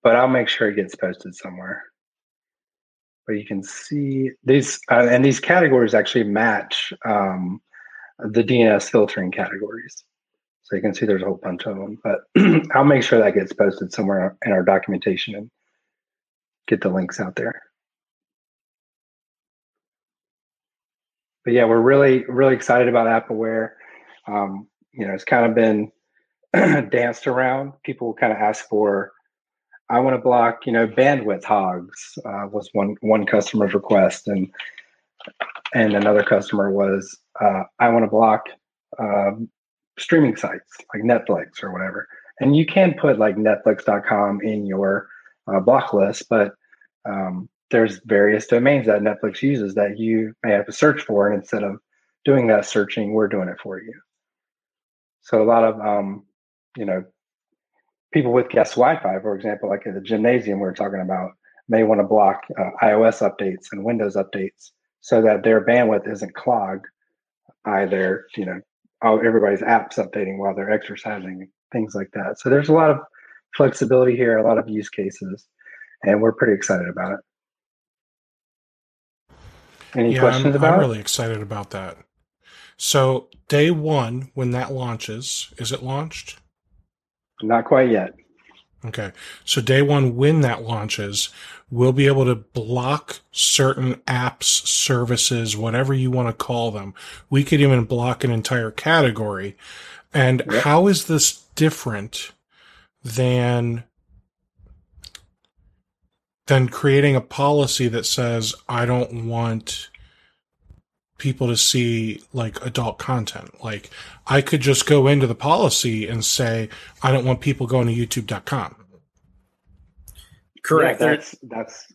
But I'll make sure it gets posted somewhere. But you can see these, uh, and these categories actually match um, the DNS filtering categories. So you can see there's a whole bunch of them. But I'll make sure that gets posted somewhere in our documentation and get the links out there. But yeah, we're really, really excited about AppAware. Um, you know, it's kind of been danced around. People kind of ask for, I want to block, you know, bandwidth hogs uh, was one one customer's request, and and another customer was, uh, I want to block um, streaming sites like Netflix or whatever. And you can put like Netflix.com in your uh, block list, but um, there's various domains that Netflix uses that you may have to search for, and instead of doing that searching, we're doing it for you. So a lot of um, you know people with guest Wi-Fi, for example, like at the gymnasium we are talking about, may want to block uh, iOS updates and Windows updates so that their bandwidth isn't clogged by their you know all, everybody's apps updating while they're exercising, things like that. So there's a lot of flexibility here, a lot of use cases, and we're pretty excited about it. Any yeah, questions I'm, about I'm really excited about that. So day one, when that launches, is it launched? Not quite yet. Okay. So day one, when that launches, we'll be able to block certain apps, services, whatever you want to call them. We could even block an entire category. And yep. how is this different than than creating a policy that says I don't want people to see like adult content. Like I could just go into the policy and say I don't want people going to youtube.com. Correct. Yeah, that's that's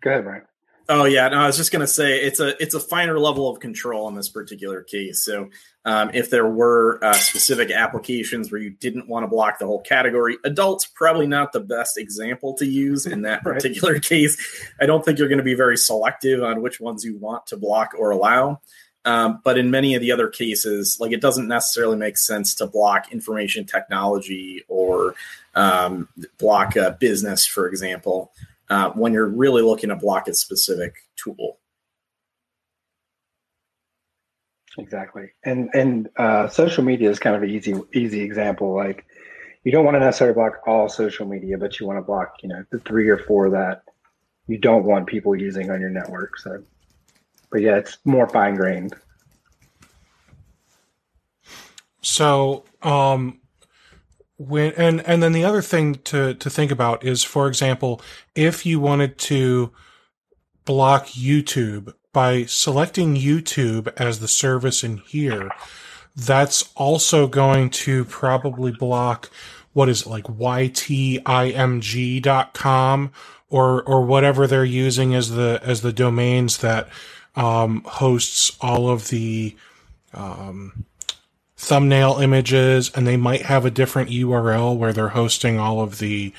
go ahead, Brian. Oh yeah, no, I was just going to say it's a it's a finer level of control in this particular case. So um, if there were uh, specific applications where you didn't want to block the whole category, adults probably not the best example to use in that particular right. case. I don't think you're going to be very selective on which ones you want to block or allow. Um, but in many of the other cases, like it doesn't necessarily make sense to block information technology or um, block a business, for example uh, when you're really looking to block a specific tool. Exactly, and and uh, social media is kind of an easy easy example. Like you don't want to necessarily block all social media, but you want to block you know the three or four that you don't want people using on your network. So, but yeah, it's more fine grained. So, um, when and and then the other thing to to think about is for example if you wanted to block YouTube by selecting YouTube as the service in here that's also going to probably block what is it like ytimg.com or or whatever they're using as the as the domains that um, hosts all of the um, thumbnail images, and they might have a different URL where they're hosting all of the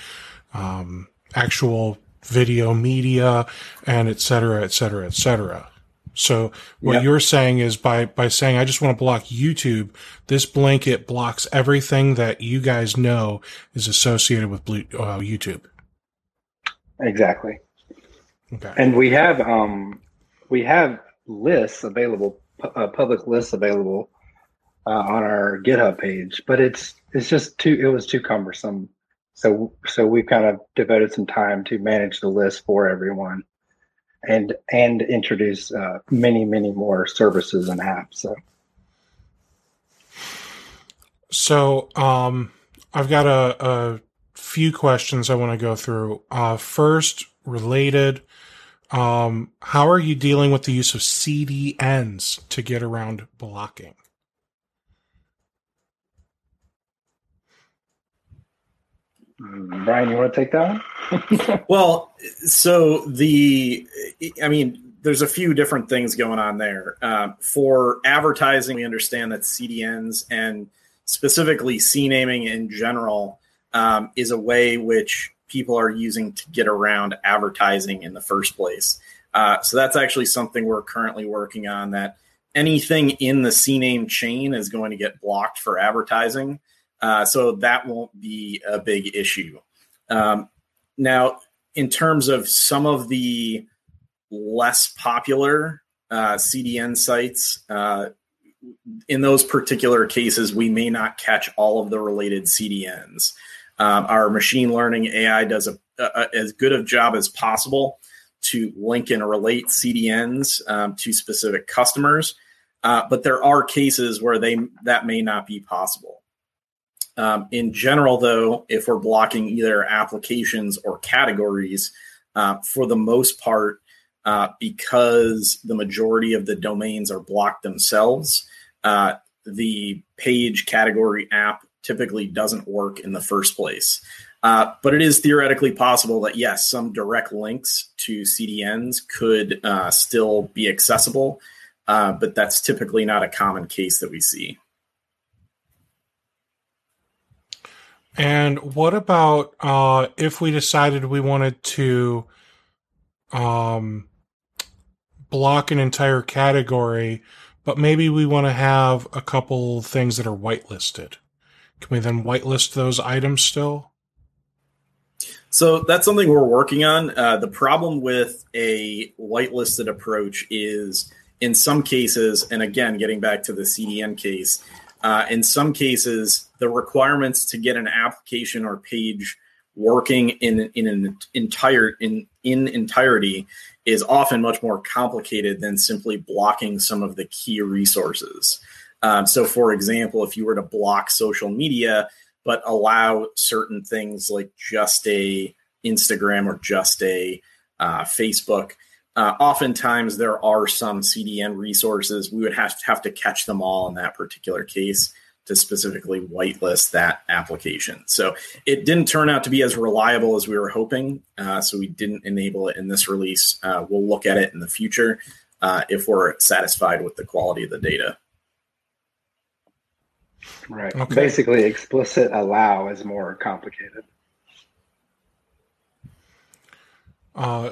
um, actual video media and et cetera, et cetera, et cetera. So what yep. you're saying is by, by saying, I just want to block YouTube, this blanket blocks everything that you guys know is associated with Blue, uh, YouTube. Exactly. Okay. And we have, um, we have lists available, uh, public lists available uh, on our GitHub page, but it's it's just too it was too cumbersome. So so we've kind of devoted some time to manage the list for everyone, and and introduce uh, many many more services and apps. So. So, um, I've got a, a few questions I want to go through. Uh, first, related, um, how are you dealing with the use of CDNs to get around blocking? Brian, you want to take that one? well, so the, I mean, there's a few different things going on there. Uh, for advertising, we understand that CDNs and specifically CNAMing in general um, is a way which people are using to get around advertising in the first place. Uh, so that's actually something we're currently working on. That anything in the CNAME chain is going to get blocked for advertising. Uh, so that won't be a big issue. Um, now, in terms of some of the less popular uh, CDN sites, uh, in those particular cases, we may not catch all of the related CDNs. Um, our machine learning AI does a, a, as good a job as possible to link and relate CDNs um, to specific customers, uh, but there are cases where they that may not be possible. Um, in general, though, if we're blocking either applications or categories, uh, for the most part, uh, because the majority of the domains are blocked themselves, uh, the page category app typically doesn't work in the first place. Uh, but it is theoretically possible that, yes, some direct links to CDNs could uh, still be accessible, uh, but that's typically not a common case that we see. And what about uh, if we decided we wanted to um, block an entire category, but maybe we want to have a couple things that are whitelisted? Can we then whitelist those items still? So that's something we're working on. Uh, the problem with a whitelisted approach is in some cases, and again, getting back to the CDN case, uh, in some cases, the requirements to get an application or page working in in an entire in in entirety is often much more complicated than simply blocking some of the key resources. Um, so, for example, if you were to block social media but allow certain things like just a Instagram or just a uh, Facebook, uh, oftentimes there are some CDN resources. We would have to have to catch them all in that particular case to specifically whitelist that application. So it didn't turn out to be as reliable as we were hoping. Uh, so we didn't enable it in this release. Uh, we'll look at it in the future uh, if we're satisfied with the quality of the data. Right. Okay. Basically, explicit allow is more complicated. Uh,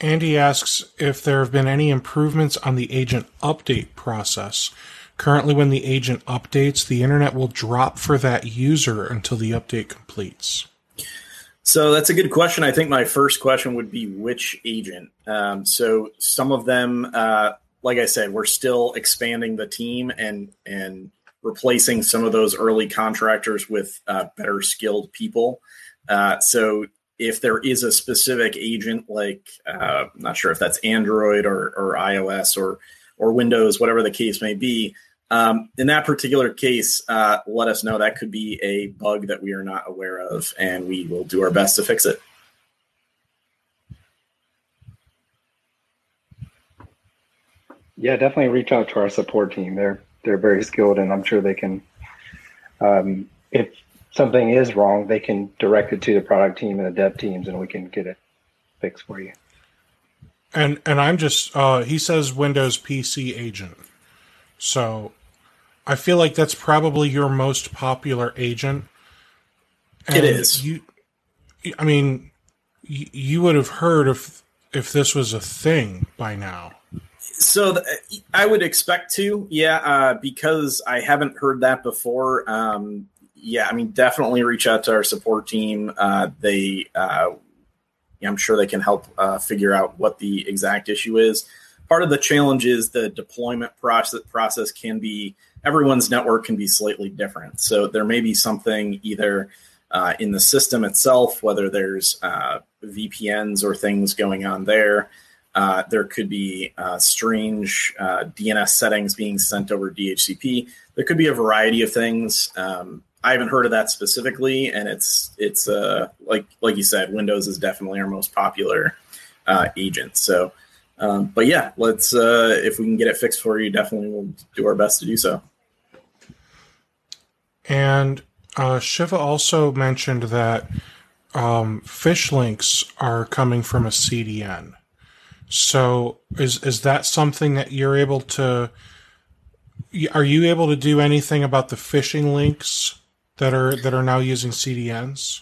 Andy asks if there have been any improvements on the agent update process. Currently, when the agent updates, the internet will drop for that user until the update completes. So that's a good question. I think my first question would be which agent. Um, so some of them, uh, like I said, we're still expanding the team and and replacing some of those early contractors with uh, better skilled people. Uh, so if there is a specific agent, like uh, I'm not sure if that's Android or, or iOS or or Windows, whatever the case may be. Um, in that particular case, uh, let us know. That could be a bug that we are not aware of, and we will do our best to fix it. Yeah, definitely reach out to our support team. They're they're very skilled, and I'm sure they can. Um, if something is wrong, they can direct it to the product team and the dev teams, and we can get it fixed for you. And and I'm just uh, he says Windows PC agent, so I feel like that's probably your most popular agent. And it is. You, I mean, you, you would have heard if if this was a thing by now. So the, I would expect to, yeah, uh, because I haven't heard that before. Um, yeah, I mean, definitely reach out to our support team. Uh, they, uh, I'm sure they can help uh, figure out what the exact issue is. Part of the challenge is the deployment process. Process can be everyone's network can be slightly different. So there may be something either uh, in the system itself, whether there's uh, VPNs or things going on there. Uh, there could be strange DNS settings being sent over DHCP. There could be a variety of things. Um, I haven't heard of that specifically, and it's it's uh, like like you said, Windows is definitely our most popular uh, agent. So, um, but yeah, let's if we can get it fixed for you, definitely we'll do our best to do so. And Shiva also mentioned that um, phish links are coming from a CDN. So is is that something that you're able to? Are you able to do anything about the phishing links that are that are now using CDNs?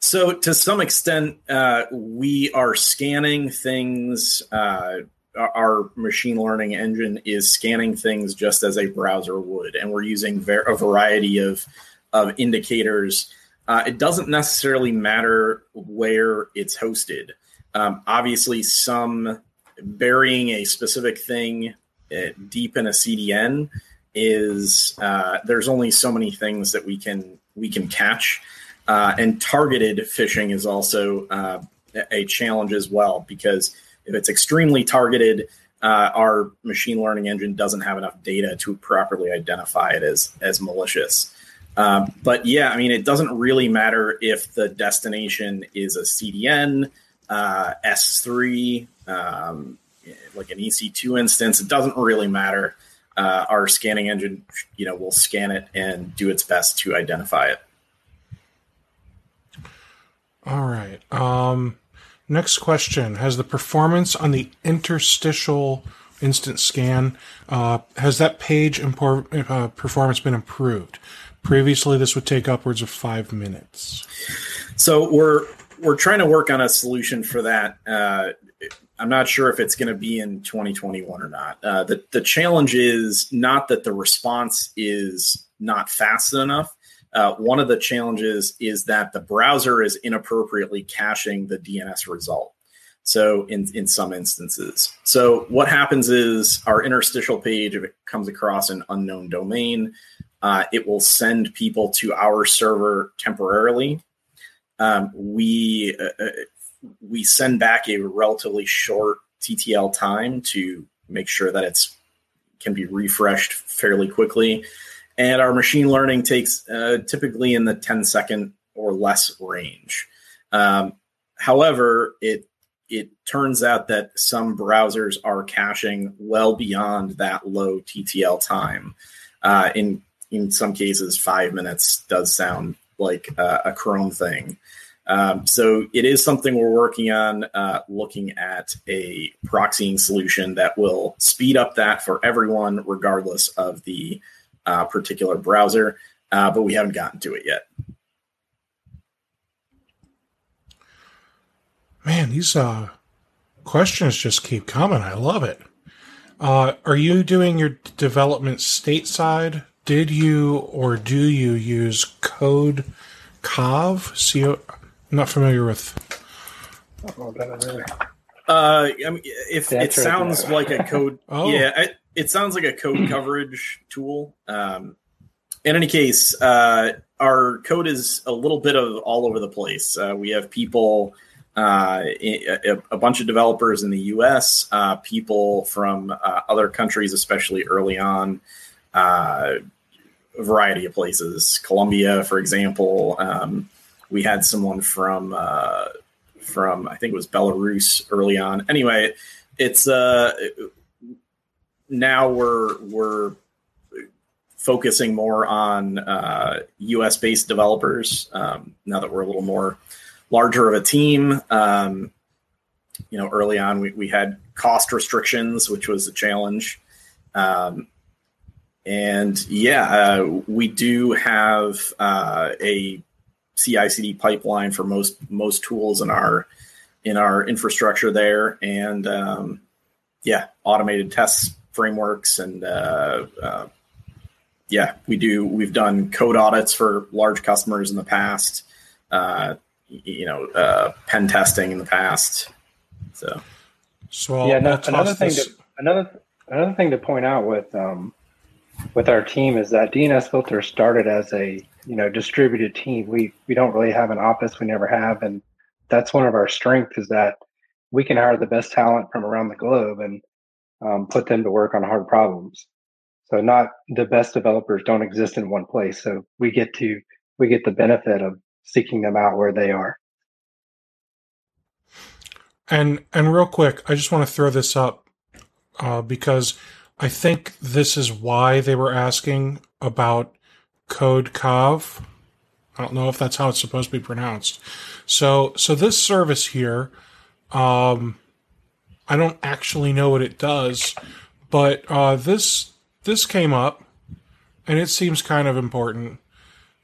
So to some extent, uh, we are scanning things. Uh, our machine learning engine is scanning things just as a browser would, and we're using ver- a variety of of indicators. Uh, it doesn't necessarily matter where it's hosted. Um, obviously, some burying a specific thing uh, deep in a CDN is uh, there's only so many things that we can we can catch, uh, and targeted phishing is also uh, a challenge as well because if it's extremely targeted, uh, our machine learning engine doesn't have enough data to properly identify it as as malicious. Um, but yeah, I mean, it doesn't really matter if the destination is a CDN uh, S3, um, like an EC2 instance. It doesn't really matter. Uh, our scanning engine, you know, will scan it and do its best to identify it. All right. Um, next question: Has the performance on the interstitial instant scan uh, has that page impor- uh, performance been improved? Previously, this would take upwards of five minutes. So we're we're trying to work on a solution for that. Uh, I'm not sure if it's going to be in 2021 or not. Uh, the the challenge is not that the response is not fast enough. Uh, one of the challenges is that the browser is inappropriately caching the DNS result. So in in some instances, so what happens is our interstitial page, if it comes across an unknown domain, uh, it will send people to our server temporarily um, we uh, uh we send back a relatively short TTL time to make sure that it's can be refreshed fairly quickly. And our machine learning takes uh, typically in the 10 second or less range. Um, however, it it turns out that some browsers are caching well beyond that low TTL time. Uh, in in some cases, five minutes does sound like uh, a Chrome thing. Um, so it is something we're working on, uh, looking at a proxying solution that will speed up that for everyone, regardless of the uh, particular browser. Uh, but we haven't gotten to it yet. Man, these uh, questions just keep coming. I love it. Uh, are you doing your development stateside? Did you or do you use Code Cov? C-O- I'm not familiar with. Uh, I mean, if it sounds like a code, oh. yeah, it, it, sounds like a code coverage tool. Um, in any case, uh, our code is a little bit of all over the place. Uh, we have people, uh, a, a, bunch of developers in the U.S., uh, people from uh, other countries, especially early on. Uh, a variety of places, Colombia, for example. Um, we had someone from uh, from I think it was Belarus early on. Anyway, it's uh, now we're we're focusing more on uh, U.S. based developers um, now that we're a little more larger of a team. Um, you know, early on we, we had cost restrictions, which was a challenge. Um, and yeah, uh, we do have uh, a CI/CD pipeline for most most tools in our in our infrastructure there, and um, yeah, automated test frameworks, and uh, uh, yeah, we do. We've done code audits for large customers in the past. Uh, you know, uh, pen testing in the past. So, so I'll, yeah, no, another thing to another another thing to point out with um, with our team is that DNSFilter started as a you know distributed team. We we don't really have an office. We never have, and that's one of our strengths is that we can hire the best talent from around the globe and um, put them to work on hard problems. So not the best developers don't exist in one place. So we get to we get the benefit of seeking them out where they are. And and real quick, I just want to throw this up uh, because I think this is why they were asking about Code Cov. I don't know if that's how it's supposed to be pronounced. So, so this service here, um, I don't actually know what it does, but uh, this this came up, and it seems kind of important.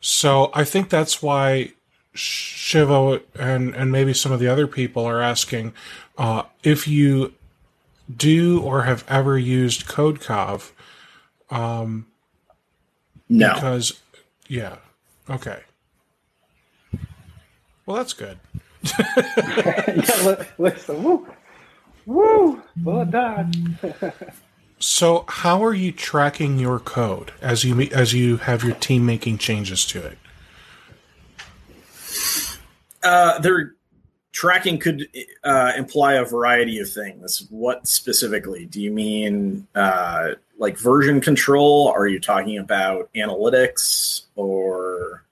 So I think that's why Shiva and and maybe some of the other people are asking uh, if you do or have ever used CodeCov. Um, no. Because, yeah. Okay. Well, that's good. yeah, listen, woo, woo, well done. so, how are you tracking your code as you as you have your team making changes to it? Uh, there tracking could uh, imply a variety of things. What specifically do you mean? Uh, like version control? Are you talking about analytics or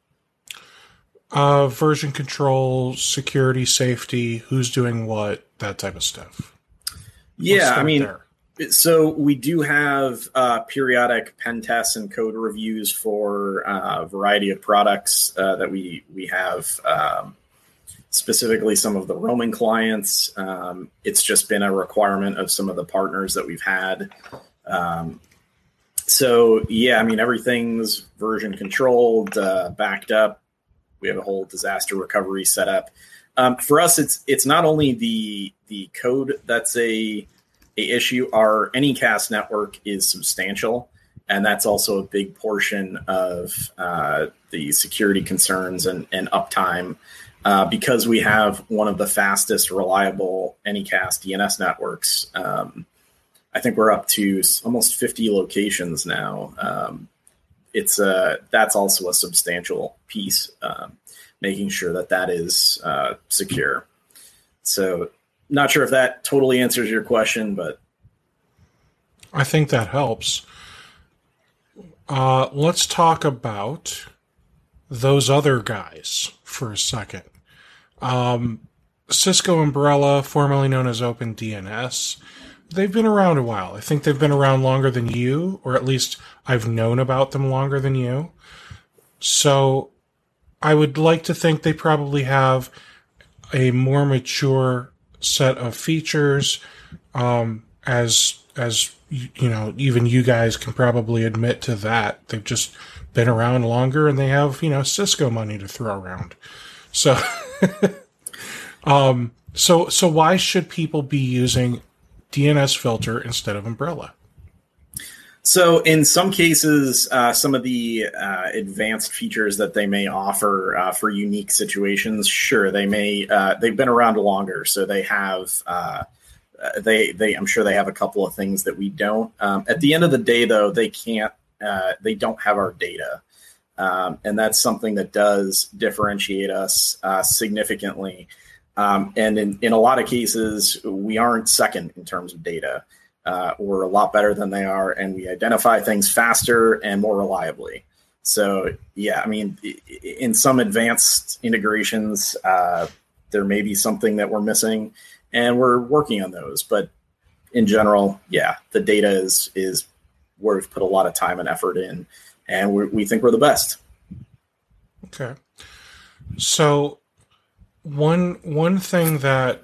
uh, version control, security, safety? Who's doing what? That type of stuff. Yeah, I mean. There. So we do have uh, periodic pen tests and code reviews for uh, a variety of products uh, that we we have um, specifically some of the roaming clients. Um, it's just been a requirement of some of the partners that we've had. Um, so yeah, I mean everything's version controlled, uh, backed up. We have a whole disaster recovery setup. Um, for us, it's it's not only the the code that's a a issue. Our Anycast network is substantial, and that's also a big portion of uh, the security concerns and, and uptime uh, because we have one of the fastest, reliable Anycast DNS networks. Um, I think we're up to almost 50 locations now. Um, it's a, uh, that's also a substantial piece. Um, making sure that that is uh, secure. So, not sure if that totally answers your question, but I think that helps. Uh, let's talk about those other guys for a second. Um, Cisco Umbrella, formerly known as OpenDNS, they've been around a while. I think they've been around longer than you, or at least I've known about them longer than you. So I would like to think they probably have a more mature set of features, um, as as you know, even you guys can probably admit to that. They've just been around longer and they have, you know, Cisco money to throw around. So, um, so, so why should people be using DNSFilter instead of Umbrella? So, in some cases, uh, some of the uh, advanced features that they may offer uh, for unique situations, sure, they may uh, they've been around longer, so they have uh, uh, they they I'm sure they have a couple of things that we don't. Um, at the end of the day, though, they can't they don't have our data, um, and that's something that does differentiate us significantly. Um, and in, in a lot of cases, we aren't second in terms of data. Uh, we're a lot better than they are, and we identify things faster and more reliably. So, yeah, I mean, in some advanced integrations, uh, there may be something that we're missing, and we're working on those. But in general, yeah, the data is is where we've put a lot of time and effort in, and we think we're the best. Okay, so one one thing that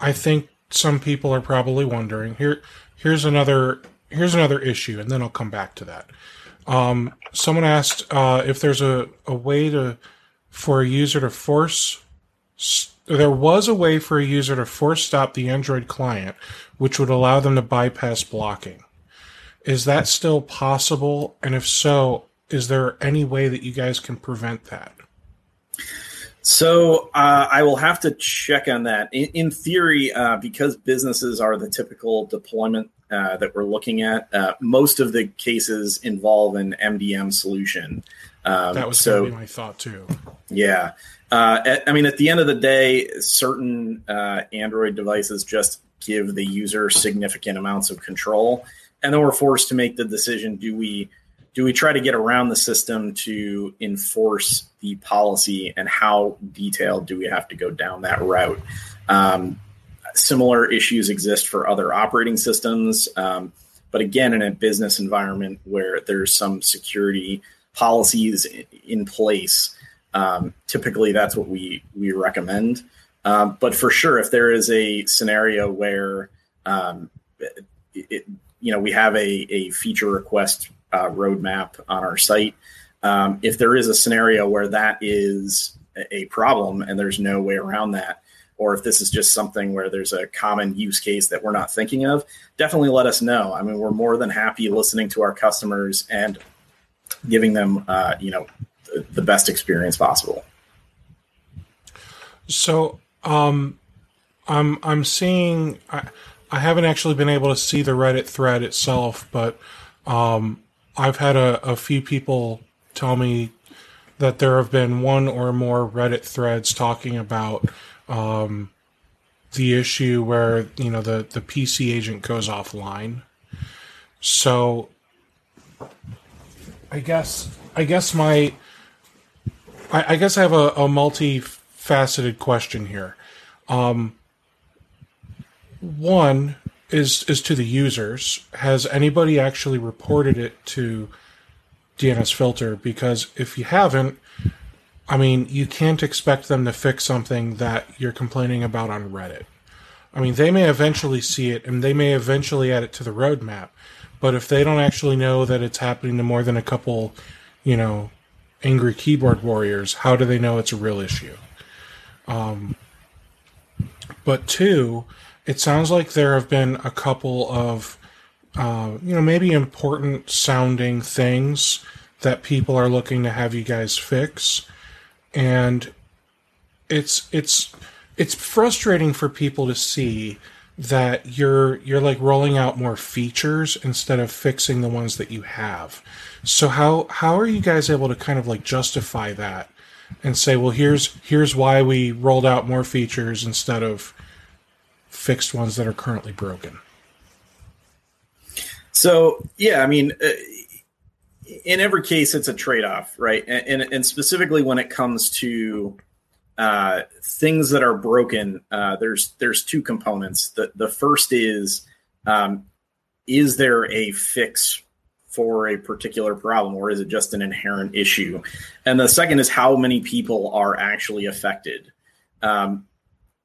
I think some people are probably wondering here here's another here's another issue and then I'll come back to that. Um, someone asked uh, if there's a, a way to for a user to force there was a way for a user to force stop the Android client, which would allow them to bypass blocking. Is that still possible? And if so, is there any way that you guys can prevent that? So uh, I will have to check on that. In, in theory, uh, because businesses are the typical deployment uh, that we're looking at, uh, most of the cases involve an MDM solution. Um, that was so, my thought too. Yeah. Uh, at, I mean, at the end of the day, certain uh, Android devices just give the user significant amounts of control. And then we're forced to make the decision do we do we try to get around the system to enforce the policy and how detailed do we have to go down that route? Um, similar issues exist for other operating systems um, but again in a business environment where there's some security policies in place um, typically that's what we we recommend. Um, but for sure if there is a scenario where um, it, you know we have a, a feature request uh, roadmap on our site. Um, if there is a scenario where that is a problem and there's no way around that, or if this is just something where there's a common use case that we're not thinking of, definitely let us know. I mean, we're more than happy listening to our customers and giving them, uh, you know, the best experience possible. So, um, I'm I'm seeing. I, I haven't actually been able to see the Reddit thread itself, but um, I've had a, a few people tell me that there have been one or more Reddit threads talking about um, the issue where you know the the PC agent goes offline. So I guess I guess my I, I guess I have a, a multifaceted question here. Um, one, is is to the users. Has anybody actually reported it to DNSFilter? Because if you haven't, I mean, you can't expect them to fix something that you're complaining about on Reddit. I mean, they may eventually see it and they may eventually add it to the roadmap, but if they don't actually know that it's happening to more than a couple, you know, angry keyboard warriors, how do they know it's a real issue? Um, but two, it sounds like there have been a couple of, uh, you know, maybe important sounding things that people are looking to have you guys fix, and it's it's it's frustrating for people to see that you're you're like rolling out more features instead of fixing the ones that you have. So how how are you guys able to kind of like justify that and say, well, here's here's why we rolled out more features instead of fixed ones that are currently broken. So yeah, I mean, uh, in every case, it's a trade-off, right? And, and, and specifically when it comes to uh, things that are broken, uh, there's there's two components. The the first is um, is there a fix for a particular problem, or is it just an inherent issue? And the second is how many people are actually affected. Um,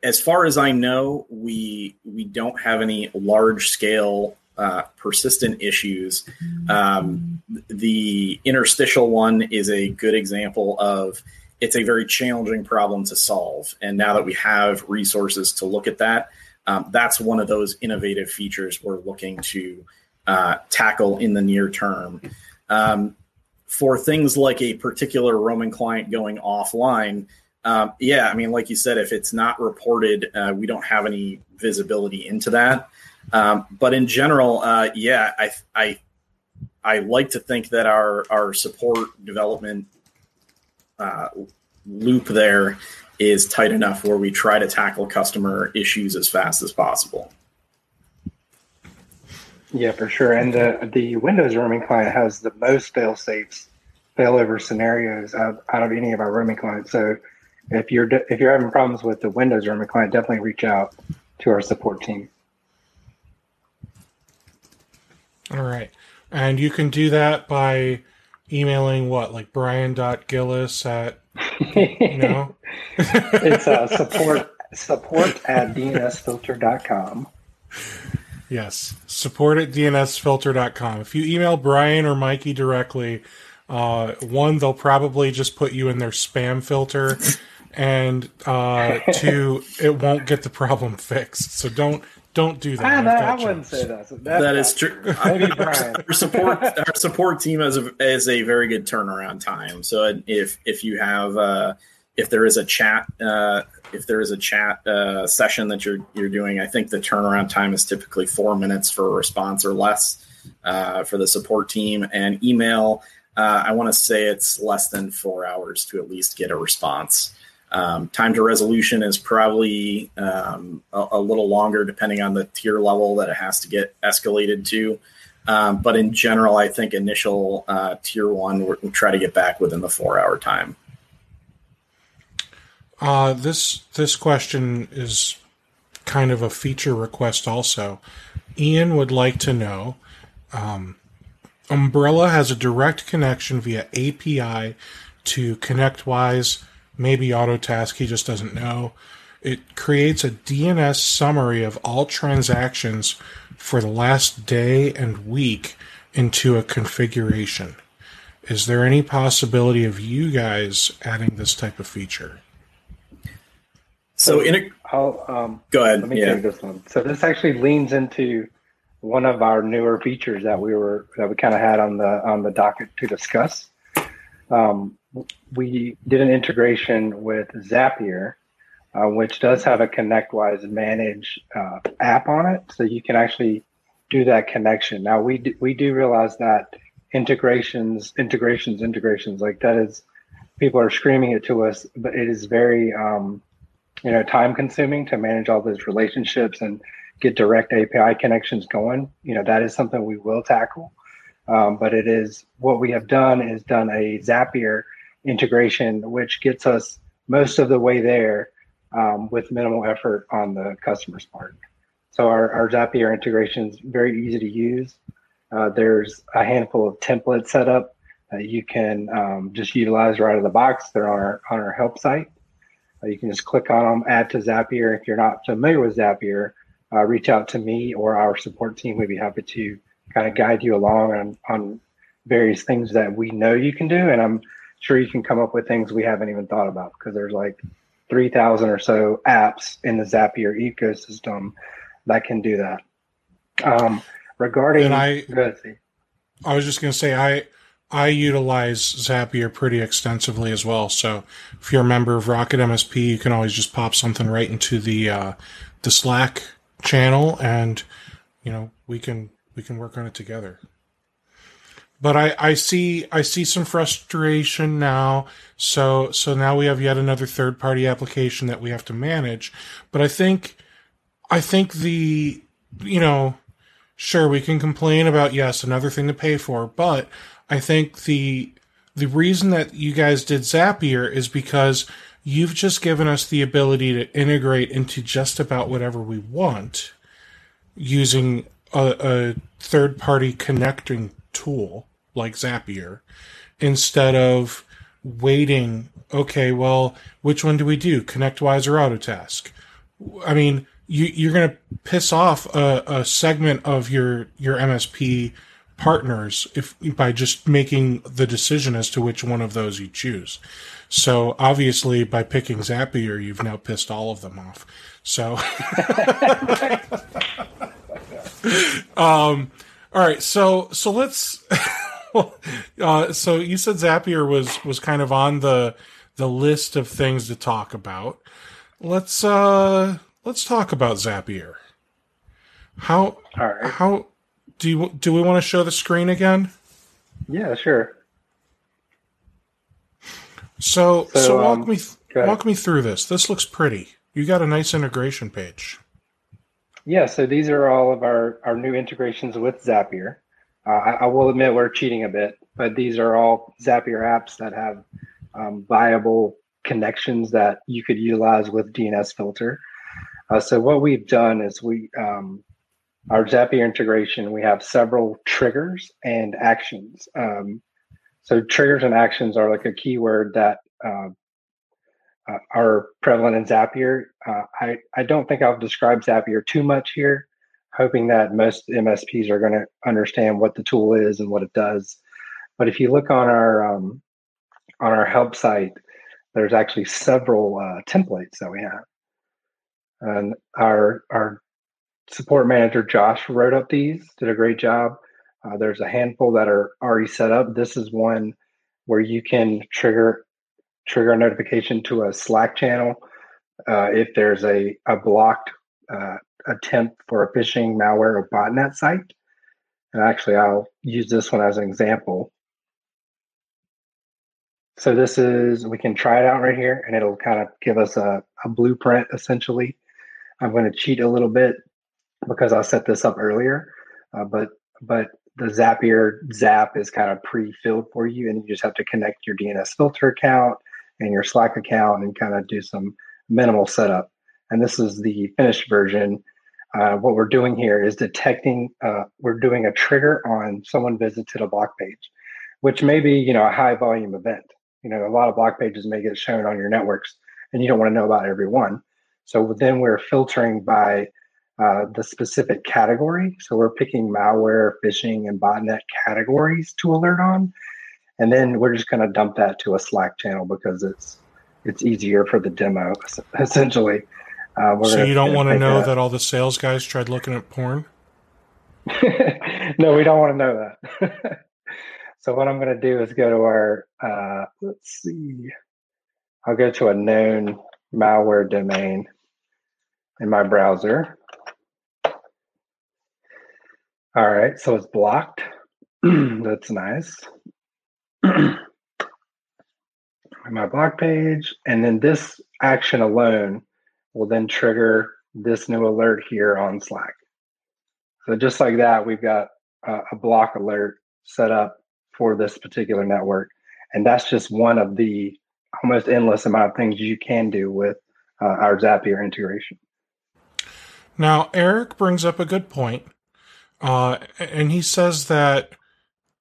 as far as I know, we we don't have any large scale uh, persistent issues. Um, the interstitial one is a good example of it's a very challenging problem to solve. And now that we have resources to look at that, um, that's one of those innovative features we're looking to uh, tackle in the near term. Um, for things like a particular roaming client going offline, um, yeah, I mean, like you said, if it's not reported, uh, we don't have any visibility into that. Um, but in general, uh, yeah, I, I I like to think that our our support development uh, loop there is tight enough where we try to tackle customer issues as fast as possible. Yeah, for sure. And the the Windows roaming client has the most fail safes, failover scenarios out, out of any of our roaming clients. So if you're if you're having problems with the Windows roaming client, definitely reach out to our support team. All right. And you can do that by emailing what, like brian.gillis at, you know? it's uh, support, support at dnsfilter.com. Yes, support at dnsfilter.com. If you email Brian or Mikey directly, uh, one, they'll probably just put you in their spam filter, and uh, two, it won't get the problem fixed. So don't don't do that. I, no, I wouldn't say that. That's that is true. Our support our support team has a, has a very good turnaround time. So if if you have uh, if there is a chat uh, if there is a chat uh, session that you're you're doing, I think the turnaround time is typically four minutes for a response or less uh, for the support team. And email, uh, I want to say it's less than four hours to at least get a response. Um, time to resolution is probably um, a, a, little longer depending on the tier level that it has to get escalated to. Um, but in general, I think initial uh, tier one, we try to get back within the four hour time. Uh, this this question is kind of a feature request. Also, Ian would like to know. Um, Umbrella has a direct connection via API to ConnectWise maybe Autotask, he just doesn't know. It creates a DNS summary of all transactions for the last day and week into a configuration. Is there any possibility of you guys adding this type of feature? So, in a, I'll um, go ahead. Let me yeah. take this one. So this actually leans into one of our newer features that we were that we kind of had on the on the docket to discuss. Um, we did an integration with Zapier, uh, which does have a ConnectWise Manage uh, app on it, so you can actually do that connection. Now we do, we do realize that integrations, integrations, integrations like that is people are screaming it to us, but it is very um, you know time consuming to manage all those relationships and get direct API connections going. You know that is something we will tackle. Um, but it is what we have done is done a Zapier integration, which gets us most of the way there um, with minimal effort on the customer's part. So our, our Zapier integration is very easy to use. Uh, there's a handful of templates set up that you can um, just utilize right out of the box. They're on our on our help site. Uh, you can just click on them, add to Zapier. If you're not familiar with Zapier, uh, reach out to me or our support team. We'd be happy to kind of guide you along on, on various things that we know you can do. And I'm sure you can come up with things we haven't even thought about because there's like 3,000 or so apps in the Zapier ecosystem that can do that. Um, regarding, and I, I was just going to say, I, I utilize Zapier pretty extensively as well. So if you're a member of RocketMSP, you can always just pop something right into the, uh, the Slack channel and, you know, we can, we can work on it together. But I, I see I see some frustration now. So so now we have yet another third party application that we have to manage. But I think I think the you know sure we can complain about yes another thing to pay for, but I think the the reason that you guys did Zapier is because you've just given us the ability to integrate into just about whatever we want using a, a third party connecting tool like Zapier instead of waiting. Okay, well, which one do we do? ConnectWise or Autotask? I mean, you, you're going to piss off a, a segment of your your MSP partners if by just making the decision as to which one of those you choose. So obviously, by picking Zapier, you've now pissed all of them off. So, um, all right. So so let's. uh, so you said Zapier was was kind of on the the list of things to talk about. Let's uh let's talk about Zapier. How how do you do we want to show the screen again? Yeah, sure. So so, so walk um, me walk me through this. This looks pretty. You got a nice integration page. Yeah, so these are all of our our new integrations with Zapier. Uh, I, I, will admit we're cheating a bit, but these are all Zapier apps that have um, viable connections that you could utilize with DNSFilter. Uh, so what we've done is we um, our Zapier integration, we have several triggers and actions. Um, so triggers and actions are like a keyword that uh, uh, are prevalent in Zapier. Uh, I, I don't think I'll describe Zapier too much here, hoping that most MSPs are going to understand what the tool is and what it does. But if you look on our um, on our help site, there's actually several uh, templates that we have, and our our support manager Josh wrote up these, did a great job. Uh, there's a handful that are already set up. This is one where you can trigger trigger a notification to a Slack channel uh, if there's a, a blocked uh, attempt for a phishing, malware, or botnet site. And actually, I'll use this one as an example. So this is, we can try it out right here and it'll kind of give us a, a blueprint essentially. I'm going to cheat a little bit because I set this up earlier. Uh, but but the Zapier Zap is kind of pre-filled for you, and you just have to connect your DNSFilter account and your Slack account and kind of do some minimal setup. And this is the finished version. Uh, what we're doing here is detecting. Uh, we're doing a trigger on someone visited a block page, which may be you know a high volume event. You know, a lot of block pages may get shown on your networks, and you don't want to know about every one. So then we're filtering by uh, the specific category. So we're picking malware, phishing, and botnet categories to alert on, and then we're just going to dump that to a Slack channel because it's it's easier for the demo essentially. Uh, so you don't want to know that. that all the sales guys tried looking at porn. no, we don't want to know that. so what I'm going to do is go to our uh, let's see. I'll go to a known malware domain in my browser. All right, so it's blocked. That's nice. my blog page, and then this action alone will then trigger this new alert here on Slack. So just like that, we've got a, a block alert set up for this particular network, and that's just one of the almost endless amount of things you can do with uh, our Zapier integration. Now, Eric brings up a good point uh, and he says that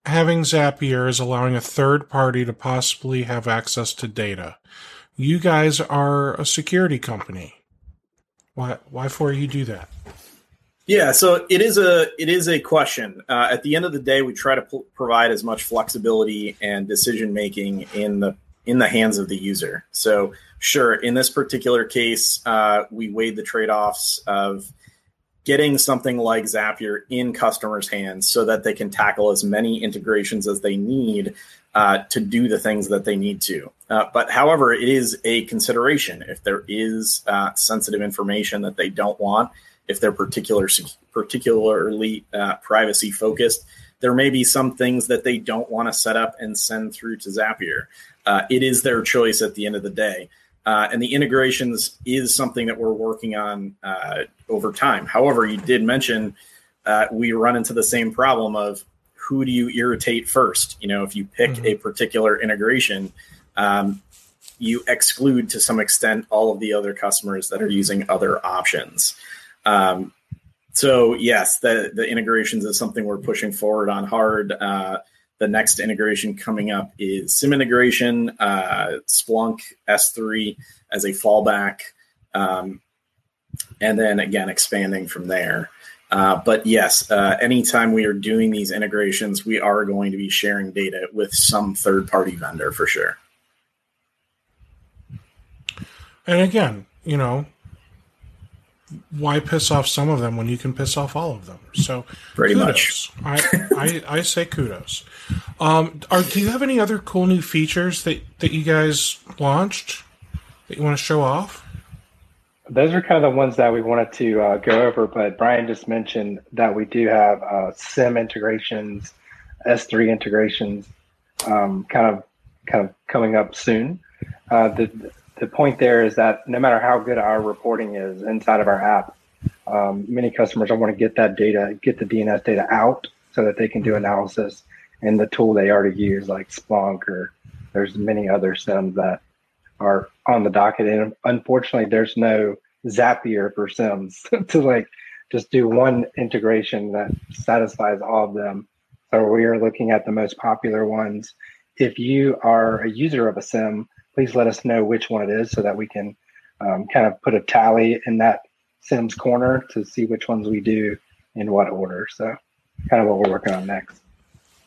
having Zapier is allowing a third party to possibly have access to data. You guys are a security company. Why? Why for you do that? Yeah, so it is a it is a question. Uh, at the end of the day, we try to p- provide as much flexibility and decision making in the in the hands of the user. So, sure, in this particular case, uh, we weighed the trade offs of getting something like Zapier in customers' hands so that they can tackle as many integrations as they need uh, to do the things that they need to. Uh, but however, it is a consideration if there is uh, sensitive information that they don't want, if they're particular particularly uh, privacy focused. there may be some things that they don't want to set up and send through to Zapier. Uh, it is their choice at the end of the day. Uh, and the integrations is something that we're working on uh, over time. However, you did mention uh, we run into the same problem of who do you irritate first? You know, if you pick mm-hmm. a particular integration, um, you exclude to some extent all of the other customers that are using other options. Um, so yes, the the integrations is something we're pushing forward on hard. Uh, the next integration coming up is SIEM integration, uh, Splunk S3 as a fallback, um, and then again expanding from there. Uh, but yes, uh, anytime we are doing these integrations, we are going to be sharing data with some third party vendor for sure. And again, you know, why piss off some of them when you can piss off all of them? So pretty kudos. much, I, I, I say kudos. Um, are do you have any other cool new features that that you guys launched that you want to show off? Those are kind of the ones that we wanted to uh, go over, but Brian just mentioned that we do have uh, SIEM integrations, S3 integrations, um, kind of kind of coming up soon. Uh, the the point there is that no matter how good our reporting is inside of our app, um, many customers don't want to get that data, get the DNS data out so that they can do analysis in the tool they already use, like Splunk or there's many other SIEMs that are on the docket. And unfortunately, there's no Zapier for SIEMs to like just do one integration that satisfies all of them. So we are looking at the most popular ones. If you are a user of a SIEM, please let us know which one it is so that we can um, kind of put a tally in that SIEMs corner to see which ones we do in what order. So, kind of what we're working on next.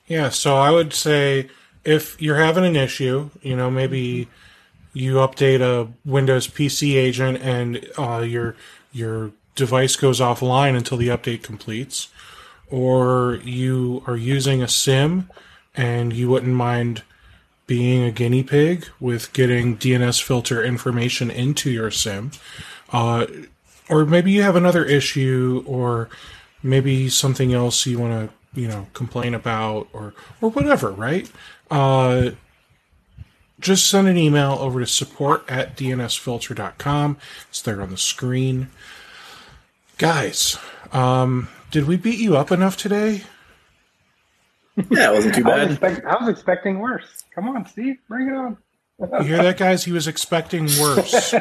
Yeah, so I would say if you're having an issue, you know, maybe you update a Windows PC agent and uh, your your device goes offline until the update completes, or you are using a SIEM and you wouldn't mind being a guinea pig with getting DNSFilter information into your SIEM. Uh, or maybe you have another issue or maybe something else you want to, you know, complain about or, or whatever, right? Uh, just send an email over to support at dnsfilter.com. It's there on the screen. Guys, um, did we beat you up enough today? Yeah, it wasn't too bad. I was, expect- I was expecting worse. Come on, Steve, bring it on. you hear that, guys? He was expecting worse.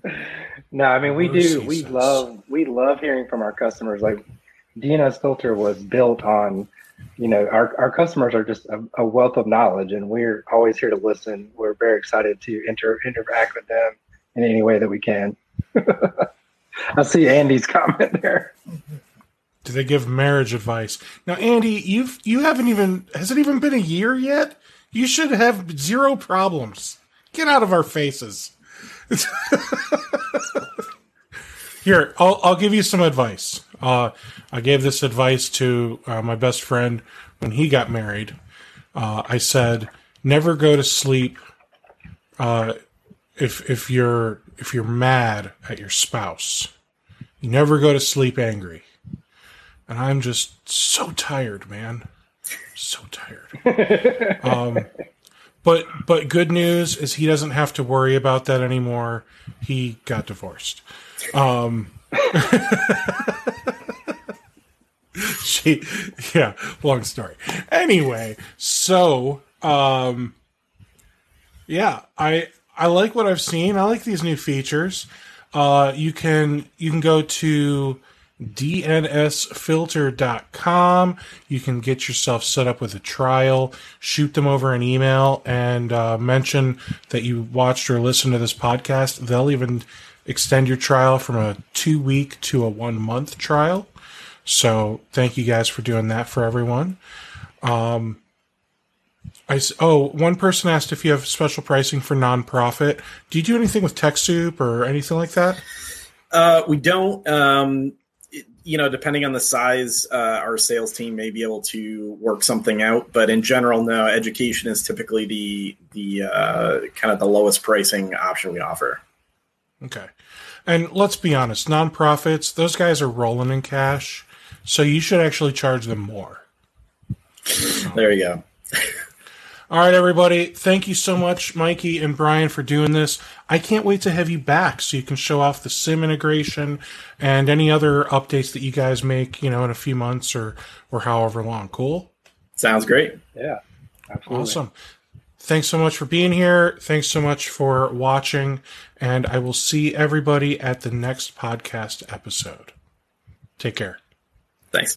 no, I mean we worse, do. We says. love we love hearing from our customers. Like DNSFilter was built on, you know, our our customers are just a, a wealth of knowledge, and we're always here to listen. We're very excited to inter- interact with them in any way that we can. I see Andy's comment there. Do they give marriage advice? Now, Andy, you've you haven't even has it even been a year yet? You should have zero problems. Get out of our faces. Here, I'll I'll give you some advice. Uh, I gave this advice to uh, my best friend when he got married. Uh, I said, never go to sleep uh, if if you're if you're mad at your spouse. You never go to sleep angry and I'm just so tired, man. So tired. um, but but good news is he doesn't have to worry about that anymore. He got divorced. Um, she, yeah, long story. Anyway, so um, yeah, I I like what I've seen. I like these new features. Uh, you can you can go to dnsfilter.com. You can get yourself set up with a trial, shoot them over an email, and uh, mention that you watched or listened to this podcast. They'll even extend your trial from a two week to a one month trial. So thank you guys for doing that for everyone. Um, I, oh, one person asked if you have special pricing for nonprofit. Do you do anything with TechSoup or anything like that? Uh, we don't. Um, you know, depending on the size, uh, our sales team may be able to work something out. But in general, no. Education is typically the the uh, kind of the lowest pricing option we offer. Okay, and let's be honest, nonprofits; those guys are rolling in cash, so you should actually charge them more. There you go. All right, everybody. Thank you so much, Mikey and Brian, for doing this. I can't wait to have you back so you can show off the SIEM integration and any other updates that you guys make, you know, in a few months or or however long. Cool. Sounds great. Yeah. Absolutely. Awesome. Thanks so much for being here. Thanks so much for watching. And I will see everybody at the next podcast episode. Take care. Thanks.